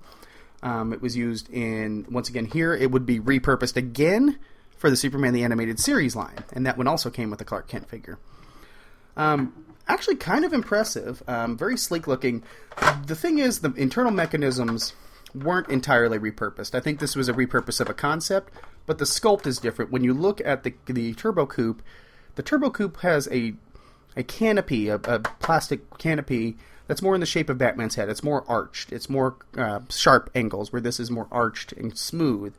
Um, it was used in once again here. It would be repurposed again for the Superman the Animated Series line, and that one also came with the Clark Kent figure. Um, actually kind of impressive. Um, very sleek looking. The thing is, the internal mechanisms weren't entirely repurposed. I think this was a repurpose of a concept, but the sculpt is different. When you look at the the turbo coupe, the turbo coupe has a a canopy, a, a plastic canopy that's more in the shape of Batman's head. It's more arched. It's more uh, sharp angles, where this is more arched and smooth.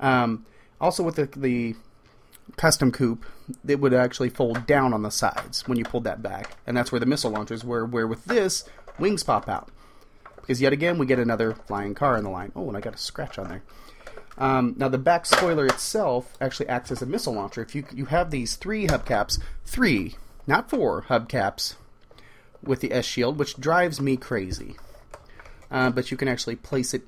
Um, also, with the, the custom coupe, it would actually fold down on the sides when you pulled that back, and that's where the missile launchers were. Where with this, wings pop out. Because yet again, we get another flying car in the line. Oh, and I got a scratch on there. Um, now the back spoiler itself actually acts as a missile launcher. If you you have these three hubcaps, three, not four hubcaps, with the S shield, which drives me crazy. Uh, but you can actually place it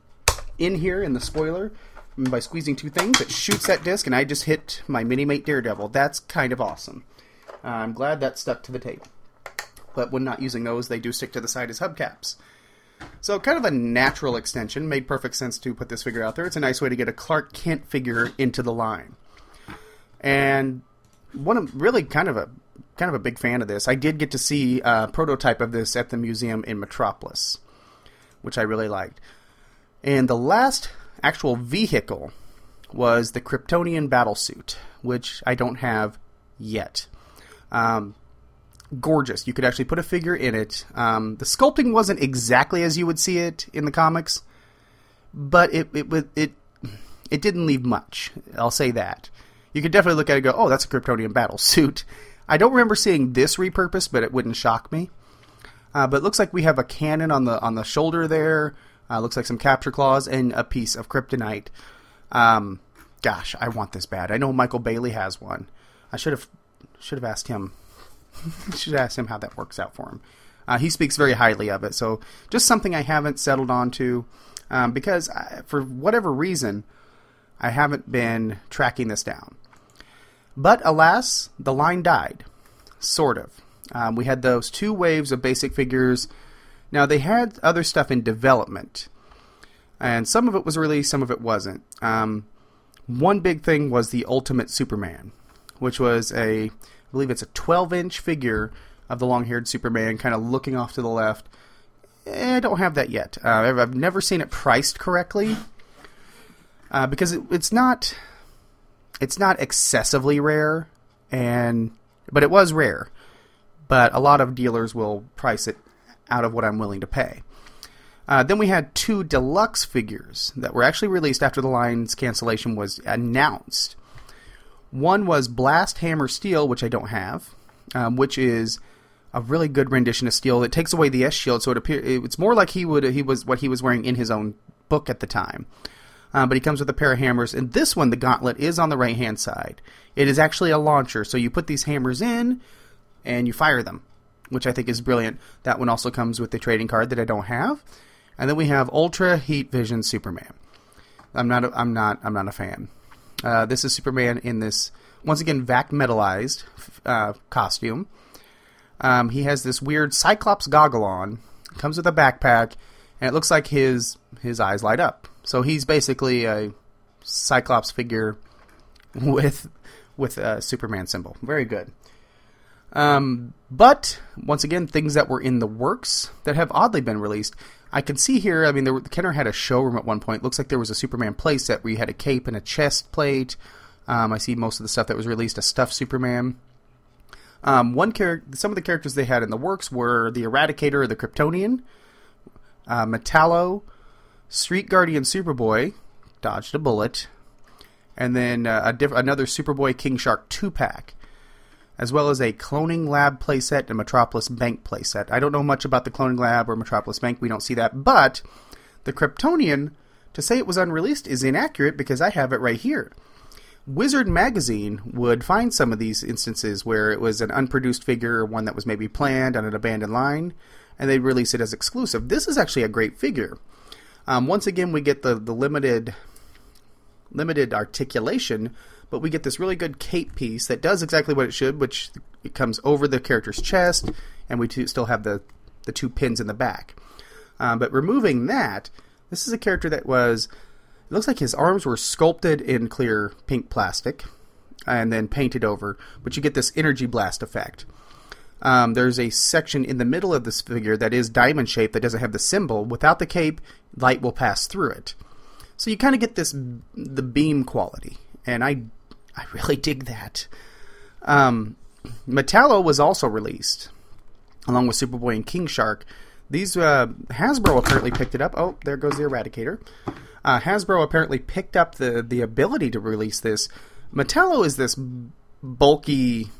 in here in the spoiler and by squeezing two things. It shoots that disc, and I just hit my mini mate Daredevil. That's kind of awesome. Uh, I'm glad that stuck to the tape. But when not using those, they do stick to the side as hubcaps. So, kind of a natural extension. Made perfect sense to put this figure out there. It's a nice way to get a Clark Kent figure into the line. And one of really kind of a kind of a big fan of this. I did get to see a prototype of this at the museum in Metropolis, which I really liked. And the last actual vehicle was the Kryptonian battlesuit, which I don't have yet. Um, gorgeous. You could actually put a figure in it. Um, the sculpting wasn't exactly as you would see it in the comics, but it it it it didn't leave much. I'll say that. You could definitely look at it and go, "Oh, that's a Kryptonian battle suit." *laughs* I don't remember seeing this repurposed, but it wouldn't shock me. Uh, but it looks like we have a cannon on the on the shoulder there. Uh, looks like some capture claws and a piece of kryptonite. Um, gosh, I want this bad. I know Michael Bailey has one. I should have should have asked him *laughs* should ask him how that works out for him. Uh, he speaks very highly of it, so just something I haven't settled on to um, because I, for whatever reason, I haven't been tracking this down. But alas, the line died, sort of. Um, we had those two waves of basic figures. Now they had other stuff in development, and some of it was released, some of it wasn't. Um, one big thing was the Ultimate Superman, which was a I believe it's a 12 inch figure of the long haired Superman kind of looking off to the left. Eh, I don't have that yet. Uh, I've, never seen it priced correctly uh, because it, it's not it's not excessively rare, and but it was rare. But a lot of dealers will price it out of what I'm willing to pay. Uh, then we had two deluxe figures that were actually released after the line's cancellation was announced. One was Blast Hammer Steel, which I don't have, um, which is a really good rendition of Steel. It takes away the S shield, so it appears it's more like he would he was what he was wearing in his own book at the time. Um, but he comes with a pair of hammers, and this one, the gauntlet, is on the right hand side. It is actually a launcher, so you put these hammers in and you fire them, which I think is brilliant. That one also comes with the trading card that I don't have, and then we have Ultra Heat Vision Superman. I'm not a, I'm not I'm not a fan. Uh, this is Superman in this once again vac metalized uh, costume. Um, he has this weird Cyclops goggle on. Comes with a backpack, and it looks like his his eyes light up. So he's basically a Cyclops figure *laughs* with with a Superman symbol. Very good. Um, but once again, things that were in the works that have oddly been released. I can see here. I mean, there, Kenner had a showroom at one point. Looks like there was a Superman playset where you had a cape and a chest plate. Um, I see most of the stuff that was released a stuffed Superman. Um, one character, some of the characters they had in the works were the Eradicator, the Kryptonian, uh, Metallo, Street Guardian Superboy, dodged a bullet, and then uh, a diff- another Superboy King Shark two pack as well as a cloning lab playset and Metropolis Bank playset. I don't know much about the cloning lab or Metropolis Bank, we don't see that, but the Kryptonian, to say it was unreleased is inaccurate because I have it right here. Wizard Magazine would find some of these instances where it was an unproduced figure or one that was maybe planned on an abandoned line, and they'd release it as exclusive. This is actually a great figure. Um, once again, we get the, the limited limited articulation but we get this really good cape piece that does exactly what it should, which it comes over the character's chest, and we still have the the two pins in the back. Um, but removing that, this is a character that was. It looks like his arms were sculpted in clear pink plastic, and then painted over. But you get this energy blast effect. Um, there's a section in the middle of this figure that is diamond shaped that doesn't have the symbol. Without the cape, light will pass through it. So you kind of get this the beam quality, and I I really dig that. Um, Metallo was also released along with Superboy and King Shark. These uh, Hasbro apparently picked it up. Oh, there goes the Eradicator. Uh, Hasbro apparently picked up the the ability to release this. Metallo is this bulky.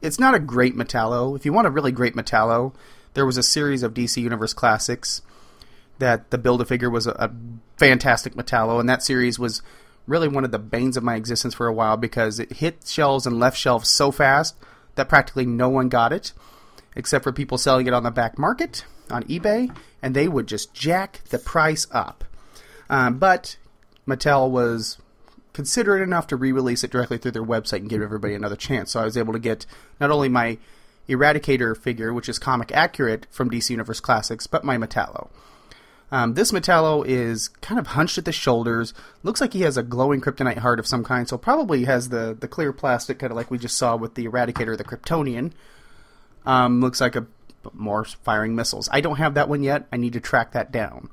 It's not a great Metallo. If you want a really great Metallo, there was a series of DC Universe classics that the Build a Figure was a, a fantastic Metallo, and that series was really one of the banes of my existence for a while because it hit shelves and left shelves so fast that practically no one got it, except for people selling it on the back market on eBay, and they would just jack the price up. Um, but Mattel was considerate enough to re-release it directly through their website and give everybody another chance. So I was able to get not only my Eradicator figure, which is comic accurate from DC Universe Classics, but my Metallo. Um, this Metallo is kind of hunched at the shoulders. Looks like he has a glowing kryptonite heart of some kind, so probably has the, the clear plastic, kind of like we just saw with the Eradicator, the Kryptonian. Um, looks like a more firing missiles. I don't have that one yet. I need to track that down.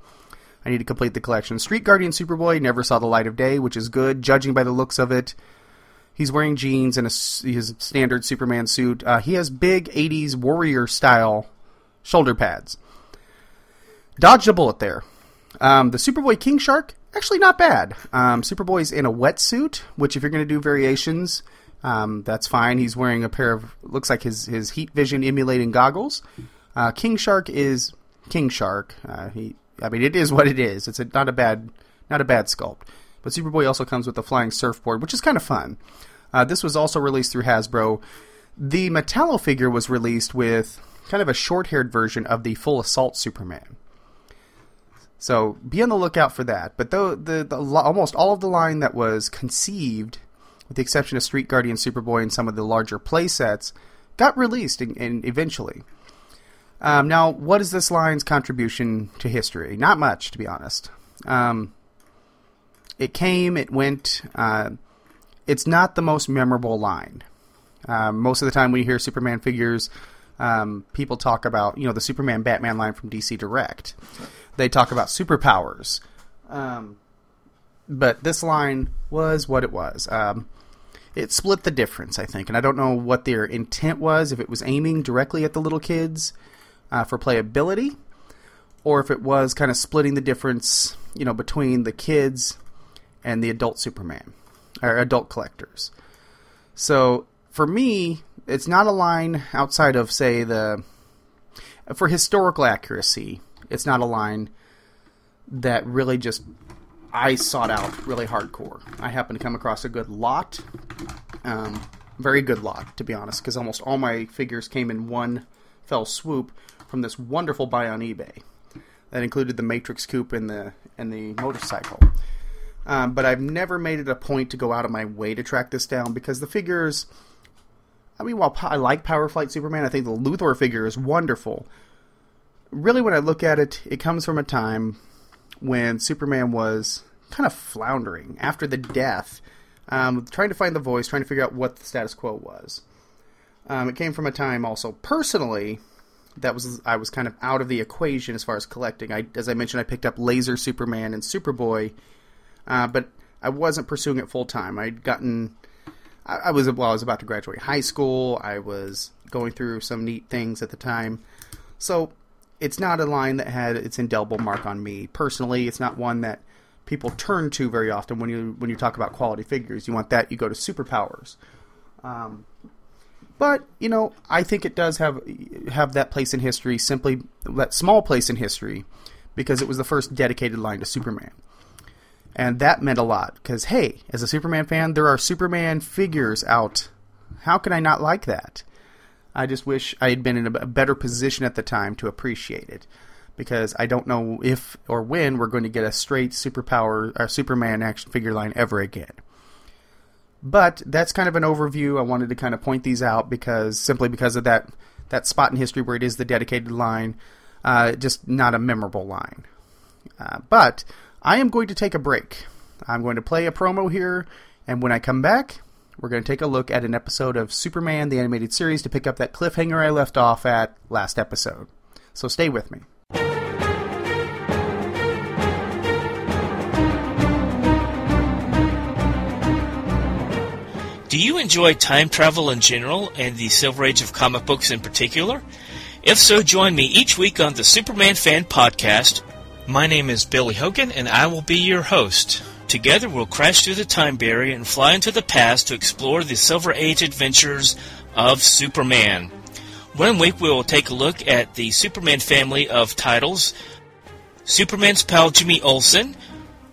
I need to complete the collection. Street Guardian Superboy never saw the light of day, which is good, judging by the looks of it. He's wearing jeans and a, his standard Superman suit. Uh, he has big 80s warrior style shoulder pads. Dodged a bullet there. Um, the Superboy King Shark, actually not bad. Um, Superboy's in a wetsuit, which if you're going to do variations, um, that's fine. He's wearing a pair of looks like his his heat vision emulating goggles. Uh, King Shark is King Shark. Uh, he, I mean, it is what it is. It's a, not a bad not a bad sculpt. But Superboy also comes with a flying surfboard, which is kind of fun. Uh, this was also released through Hasbro. The Metallo figure was released with kind of a short-haired version of the Full Assault Superman. So be on the lookout for that. But though the, the almost all of the line that was conceived, with the exception of Street Guardian, Superboy, and some of the larger play sets, got released in eventually. Um, now, what is this line's contribution to history? Not much, to be honest. Um, it came, it went. Uh, it's not the most memorable line. Um, most of the time, when you hear Superman figures, um, people talk about you know the Superman Batman line from DC Direct they talk about superpowers. Um, but this line was what it was. Um, it split the difference, I think, and I don't know what their intent was. If it was aiming directly at the little kids uh, for playability, or if it was kind of splitting the difference, you know, between the kids and the adult Superman or adult collectors. So for me, it's not a line outside of say the for historical accuracy it's not a line that really just I sought out really hardcore. I happened to come across a good lot, um, very good lot to be honest, because almost all my figures came in one fell swoop from this wonderful buy on eBay. That included the Matrix Coupe and the and the motorcycle. Um, but I've never made it a point to go out of my way to track this down because the figures. I mean, while I like Power Flight Superman, I think the Luthor figure is wonderful really, when I look at it, it comes from a time when Superman was kind of floundering after the death, um, trying to find the voice, trying to figure out what the status quo was. Um, it came from a time also personally that was I was kind of out of the equation as far as collecting. I, as I mentioned, I picked up Laser Superman and Superboy, uh, but I wasn't pursuing it full time. I'd gotten, I, I was well, I was about to graduate high school. I was going through some neat things at the time, so it's not a line that had its indelible mark on me personally. It's not one that people turn to very often when you when you talk about quality figures. You want that, you go to superpowers. Um, but you know, I think it does have have that place in history, simply that small place in history, because it was the first dedicated line to Superman, and that meant a lot. Because hey, as a Superman fan, there are Superman figures out. How can I not like that? I just wish I had been in a better position at the time to appreciate it. Because I don't know if or when we're going to get a straight superpower or Superman action figure line ever again. But that's kind of an overview. I wanted to kind of point these out because simply because of that that spot in history where it is the dedicated line, uh, just not a memorable line. Uh, but I am going to take a break. I'm going to play a promo here, and when I come back, we're going to take a look at an episode of Superman the Animated Series to pick up that cliffhanger I left off at last episode. So stay with me. Do you enjoy time travel in general and the Silver Age of comic books in particular? If so, join me each week on the Superman Fan Podcast. My name is Billy Hogan, and I will be your host. Together, we'll crash through the time barrier and fly into the past to explore the Silver Age adventures of Superman. One week, we will take a look at the Superman family of titles Superman's pal Jimmy Olsen,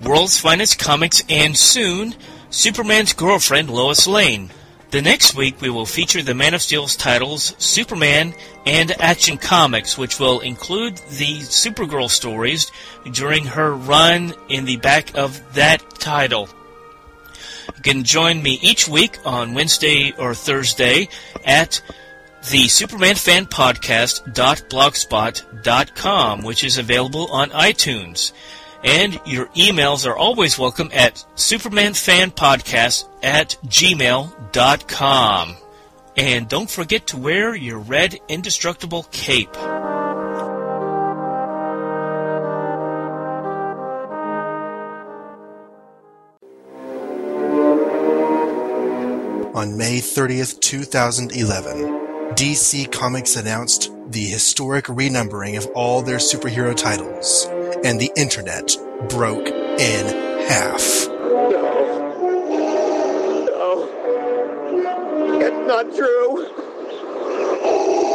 World's Finest Comics, and soon, Superman's girlfriend Lois Lane. The next week, we will feature the Man of Steel's titles Superman and Action Comics, which will include the Supergirl stories during her run in the back of that title. You can join me each week on Wednesday or Thursday at the Superman Fan which is available on iTunes. And your emails are always welcome at supermanfanpodcast at gmail.com. And don't forget to wear your red indestructible cape. On May 30th, 2011, DC Comics announced the historic renumbering of all their superhero titles, and the internet broke in half. No. No. It's not true.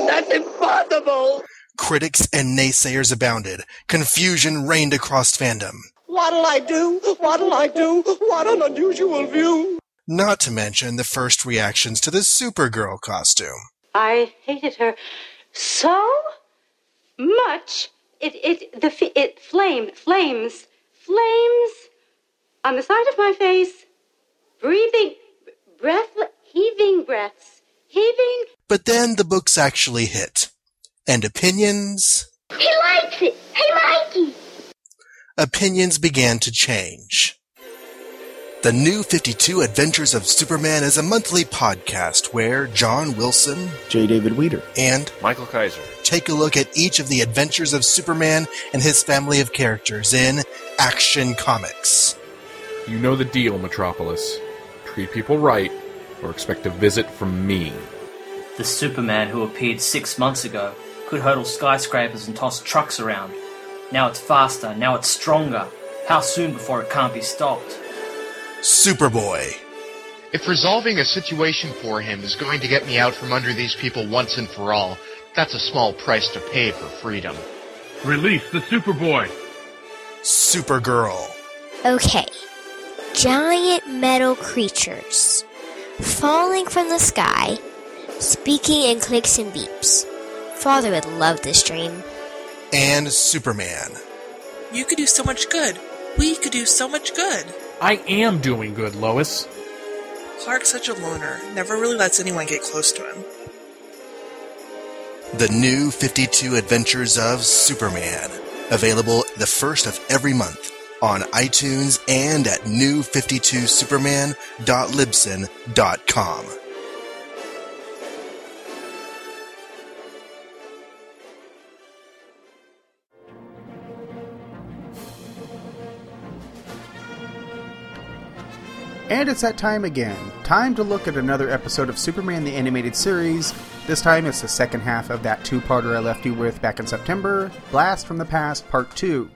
That's impossible. Critics and naysayers abounded. Confusion reigned across fandom. What'll I do? What'll I do? What an unusual view. Not to mention the first reactions to the Supergirl costume. I hated her so much. It it the f- it flame flames flames on the side of my face, breathing breath heaving breaths heaving. But then the books actually hit. And opinions, He likes it. He likes it. opinions began to change. The New 52 Adventures of Superman is a monthly podcast where John Wilson J. David Weter. and Michael Kaiser. take a look at each of the adventures of Superman and his family of characters in Action Comics. You know the deal, Metropolis. Treat people right, or expect a visit from me. The Superman who appeared six months ago could hurdle skyscrapers and toss trucks around. Now it's faster, now it's stronger. How soon before it can't be stopped? Superboy, If resolving a situation for him is going to get me out from under these people once and for all, that's a small price to pay for freedom. Release the Superboy. Supergirl, Okay. Giant metal creatures. Falling from the sky. Speaking in clicks and beeps. Father would love this dream. and Superman. You could do so much good. We could do so much good. I am doing good, Lois. Clark's such a loner. Never really lets anyone get close to him. The New 52 Adventures of Superman. Available the first of every month on iTunes and at new52superman.libsyn.com. And it's that time again. Time to look at another episode of Superman the Animated Series. This time it's the second half of that two parter I left you with back in September Blast from the Past Part 2,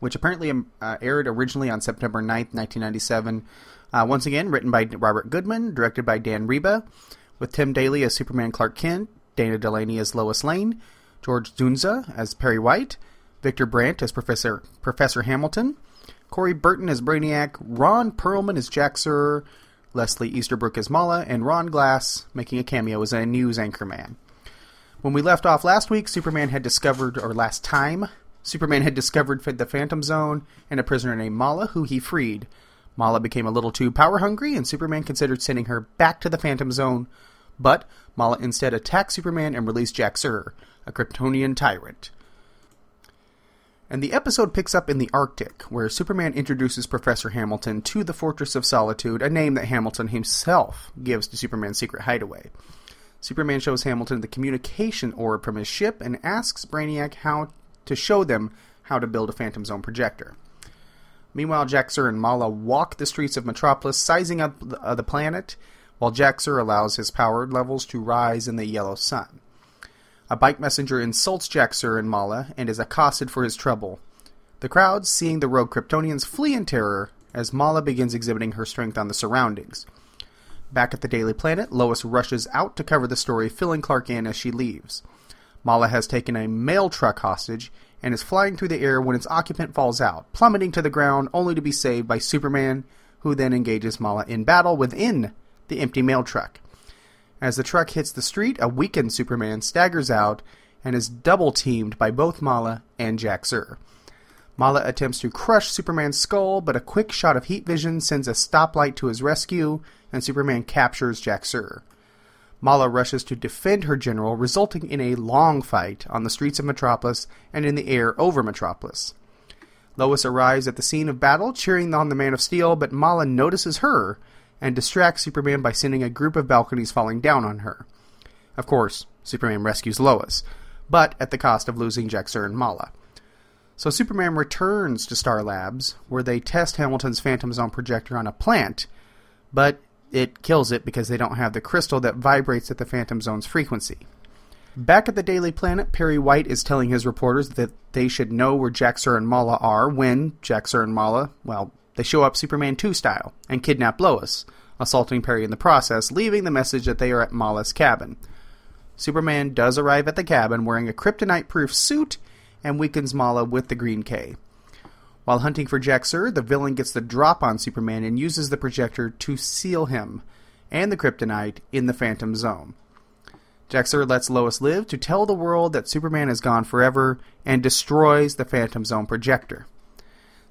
which apparently um, uh, aired originally on September 9th, 1997. Uh, once again, written by Robert Goodman, directed by Dan Riba, with Tim Daly as Superman Clark Kent, Dana Delany as Lois Lane, George Dzundza as Perry White, Victor Brandt as Professor Professor Hamilton, Corey Burton as Brainiac, Ron Perlman as Jax-Ur, Leslie Easterbrook as Mala, and Ron Glass making a cameo as a news anchorman. When we left off last week, Superman had discovered, or last time, Superman had discovered the Phantom Zone and a prisoner named Mala, who he freed. Mala became a little too power hungry, and Superman considered sending her back to the Phantom Zone, but Mala instead attacked Superman and released Jax-Ur, a Kryptonian tyrant. And the episode picks up in the Arctic, where Superman introduces Professor Hamilton to the Fortress of Solitude, a name that Hamilton himself gives to Superman's secret hideaway. Superman shows Hamilton the communication orb from his ship and asks Brainiac how to show them how to build a Phantom Zone projector. Meanwhile, Jax-Ur and Mala walk the streets of Metropolis, sizing up the, uh, planet, while Jax-Ur allows his power levels to rise in the yellow sun. A bike messenger insults Jax-Ur and Mala and is accosted for his trouble. The crowd, seeing the rogue Kryptonians, flee in terror as Mala begins exhibiting her strength on the surroundings. Back at the Daily Planet, Lois rushes out to cover the story, filling Clark in as she leaves. Mala has taken a mail truck hostage and is flying through the air when its occupant falls out, plummeting to the ground only to be saved by Superman, who then engages Mala in battle within the empty mail truck. As the truck hits the street, a weakened Superman staggers out and is double teamed by both Mala and Jax-Ur. Mala attempts to crush Superman's skull, but a quick shot of heat vision sends a stoplight to his rescue, and Superman captures Jax-Ur. Mala rushes to defend her general, resulting in a long fight on the streets of Metropolis and in the air over Metropolis. Lois arrives at the scene of battle, cheering on the Man of Steel, but Mala notices her and distracts Superman by sending a group of balconies falling down on her. Of course, Superman rescues Lois, but at the cost of losing Jax-Ur and Mala. So Superman returns to Star Labs, where they test Hamilton's Phantom Zone projector on a plant, but it kills it because they don't have the crystal that vibrates at the Phantom Zone's frequency. Back at the Daily Planet, Perry White is telling his reporters that they should know where Jax-Ur and Mala are when Jax-Ur and Mala, well, they show up Superman 2 style and kidnap Lois, assaulting Perry in the process, leaving the message that they are at Mala's cabin. Superman does arrive at the cabin wearing a kryptonite proof suit and weakens Mala with the Green K. While hunting for Jax-Ur, the villain gets the drop on Superman and uses the projector to seal him and the kryptonite in the Phantom Zone. Jax-Ur lets Lois live to tell the world that Superman is gone forever and destroys the Phantom Zone projector.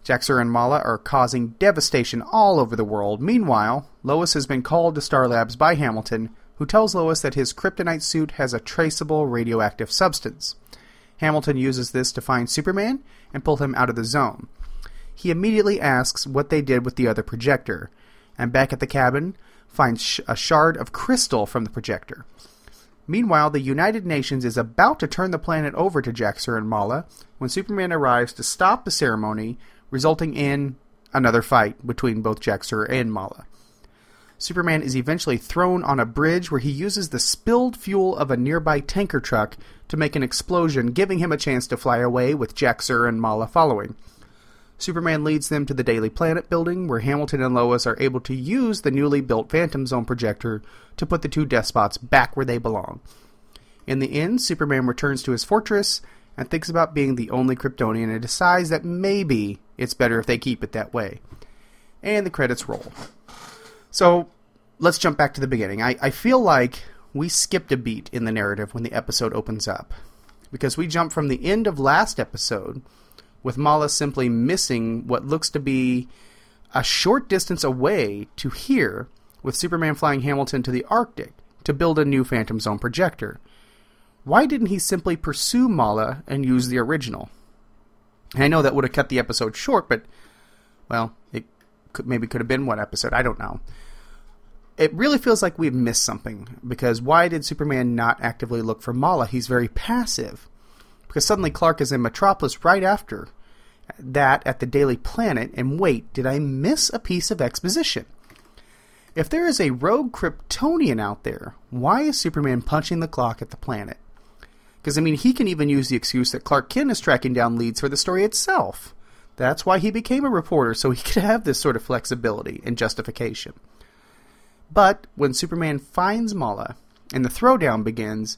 Jax-Ur and Mala are causing devastation all over the world. Meanwhile, Lois has been called to Star Labs by Hamilton, who tells Lois that his kryptonite suit has a traceable radioactive substance. Hamilton uses this to find Superman and pull him out of the zone. He immediately asks what they did with the other projector, and back at the cabin, finds a shard of crystal from the projector. Meanwhile, the United Nations is about to turn the planet over to Jax-Ur and Mala when Superman arrives to stop the ceremony resulting in another fight between both Jax-Ur and Mala. Superman is eventually thrown on a bridge where he uses the spilled fuel of a nearby tanker truck to make an explosion, giving him a chance to fly away with Jax-Ur and Mala following. Superman leads them to the Daily Planet building, where Hamilton and Lois are able to use the newly built Phantom Zone projector to put the two despots back where they belong. In the end, Superman returns to his fortress and thinks about being the only Kryptonian and decides that maybe it's better if they keep it that way. And the credits roll. So let's jump back to the beginning. I, I feel like we skipped a beat in the narrative when the episode opens up. Because we jump from the end of last episode with Mala simply missing what looks to be a short distance away to here with Superman flying Hamilton to the Arctic to build a new Phantom Zone projector. Why didn't he simply pursue Mala and use the original? I know that would have cut the episode short, but well, it could, maybe could have been one episode. I don't know. It really feels like we've missed something because why did Superman not actively look for Mala? He's very passive. Because suddenly Clark is in Metropolis right after that at the Daily Planet, and wait, did I miss a piece of exposition? If there is a rogue Kryptonian out there, why is Superman punching the clock at the planet? Because, I mean, he can even use the excuse that Clark Kent is tracking down leads for the story itself. That's why he became a reporter, so he *laughs* could have this sort of flexibility and justification. But when Superman finds Mala and the throwdown begins,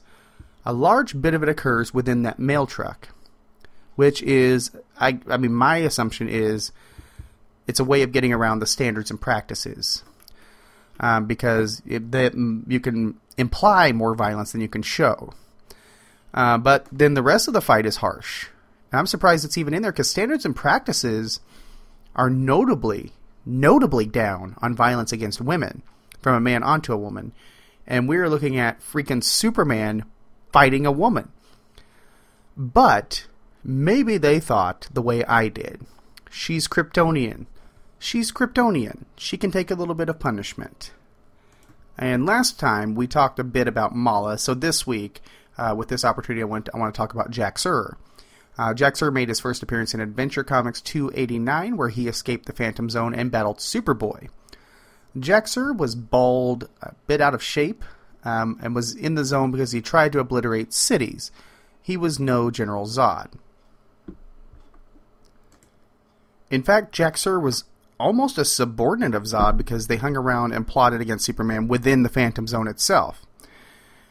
a large bit of it occurs within that mail truck, which is, I, I mean, my assumption is it's a way of getting around the standards and practices. Um, because it, that you can imply more violence than you can show. Uh, but then the rest of the fight is harsh. And I'm surprised it's even in there because standards and practices are notably, notably down on violence against women from a man onto a woman. And we're looking at freaking Superman fighting a woman. But Maybe they thought the way I did. She's Kryptonian. She's Kryptonian. She can take a little bit of punishment. And last time we talked a bit about Mala, so this week, uh, with this opportunity, I want to, I want to talk about Jax-Ur. Uh, Jax-Ur made his first appearance in Adventure Comics 289, where he escaped the Phantom Zone and battled Superboy. Jax-Ur was bald, a bit out of shape, um, and was in the zone because he tried to obliterate cities. He was no General Zod. In fact, Jax-Ur was almost a subordinate of Zod because they hung around and plotted against Superman within the Phantom Zone itself.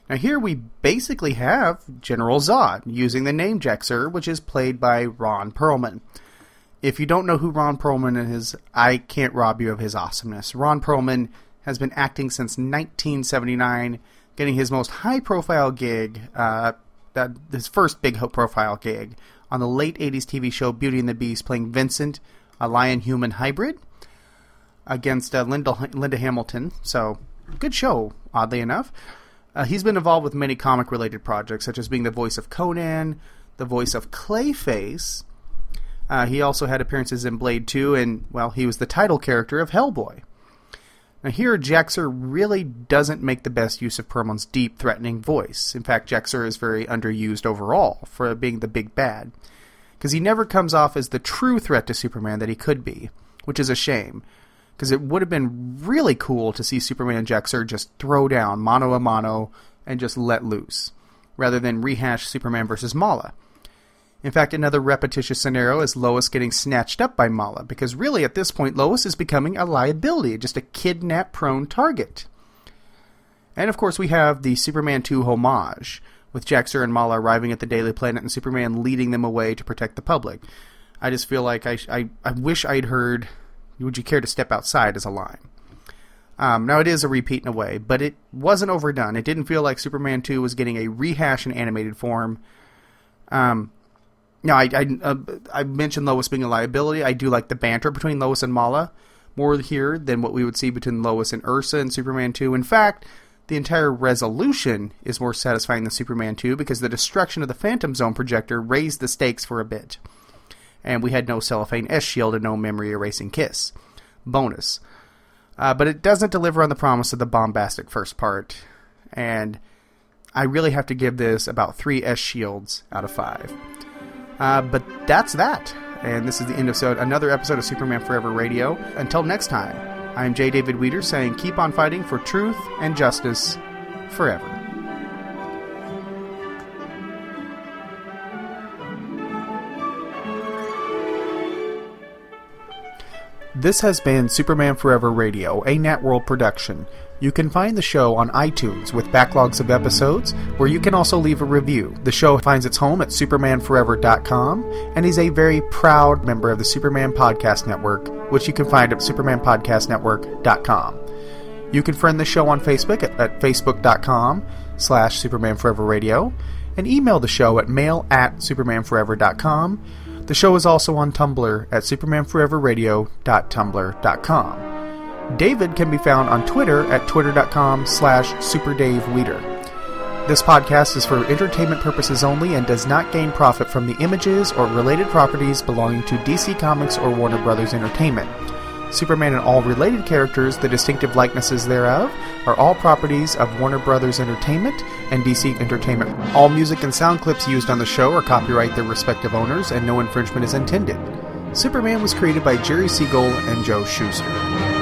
Now, here we basically have General Zod using the name Jax-Ur, which is played by Ron Perlman. If you don't know who Ron Perlman is, I can't rob you of his awesomeness. Ron Perlman has been acting since 1979, getting his most high profile gig, uh, that, his first big profile gig, on the late 80s TV show Beauty and the Beast, playing Vincent, a lion human hybrid, against uh, Linda, Linda Hamilton. So, good show, oddly enough. Uh, he's been involved with many comic related projects, such as being the voice of Conan, the voice of Clayface. Uh, he also had appearances in Blade 2, and, well, he was the title character of Hellboy. Now, here, Jax-Ur really doesn't make the best use of Perlman's deep, threatening voice. In fact, Jax-Ur is very underused overall for being the big bad. Because he never comes off as the true threat to Superman that he could be, which is a shame because it would have been really cool to see Superman and Jax-Ur just throw down mano a mano and just let loose, rather than rehash Superman versus Mala. In fact, another repetitious scenario is Lois getting snatched up by Mala, because really at this point Lois is becoming a liability, just a kidnap prone target. And of course, we have the Superman 2 homage, with Jax-Ur and Mala arriving at the Daily Planet and Superman leading them away to protect the public. I just feel like I, I, I wish I'd heard would you care to step outside as a line? Um, now, it is a repeat in a way, but it wasn't overdone. It didn't feel like Superman 2 was getting a rehash in animated form. Um, now, I, I, uh, I mentioned Lois being a liability. I do like the banter between Lois and Mala more here than what we would see between Lois and Ursa in Superman 2. In fact, the entire resolution is more satisfying than Superman 2 because the destruction of the Phantom Zone projector raised the stakes for a bit and we had no cellophane S shield and no memory erasing kiss. Bonus. Uh, but it doesn't deliver on the promise of the bombastic first part, and I really have to give this about three S shields out of five. Uh, but that's that, and this is the end of so another episode of Superman Forever Radio. Until next time, I am J. David Weter saying keep on fighting for truth and justice forever. This has been Superman Forever Radio, a Networld production. You can find the show on iTunes with backlogs of episodes, where you can also leave a review. The show finds its home at supermanforever.com and is a very proud member of the Superman Podcast Network, which you can find at supermanpodcastnetwork.com. You can friend the show on Facebook at, at facebook.com slash supermanforeverradio and email the show at mail at supermanforever.com the show is also on Tumblr at supermanforeverradio.tumblr.com. David can be found on Twitter at twitter.com slash superdaveweter. This podcast is for entertainment purposes only and does not gain profit from the images or related properties belonging to DC Comics or Warner Brothers Entertainment. Superman and all related characters, the distinctive likenesses thereof, are all properties of Warner Brothers Entertainment and DC Entertainment. All music and sound clips used on the show are copyright their respective owners, and no infringement is intended. Superman was created by Jerry Siegel and Joe Shuster.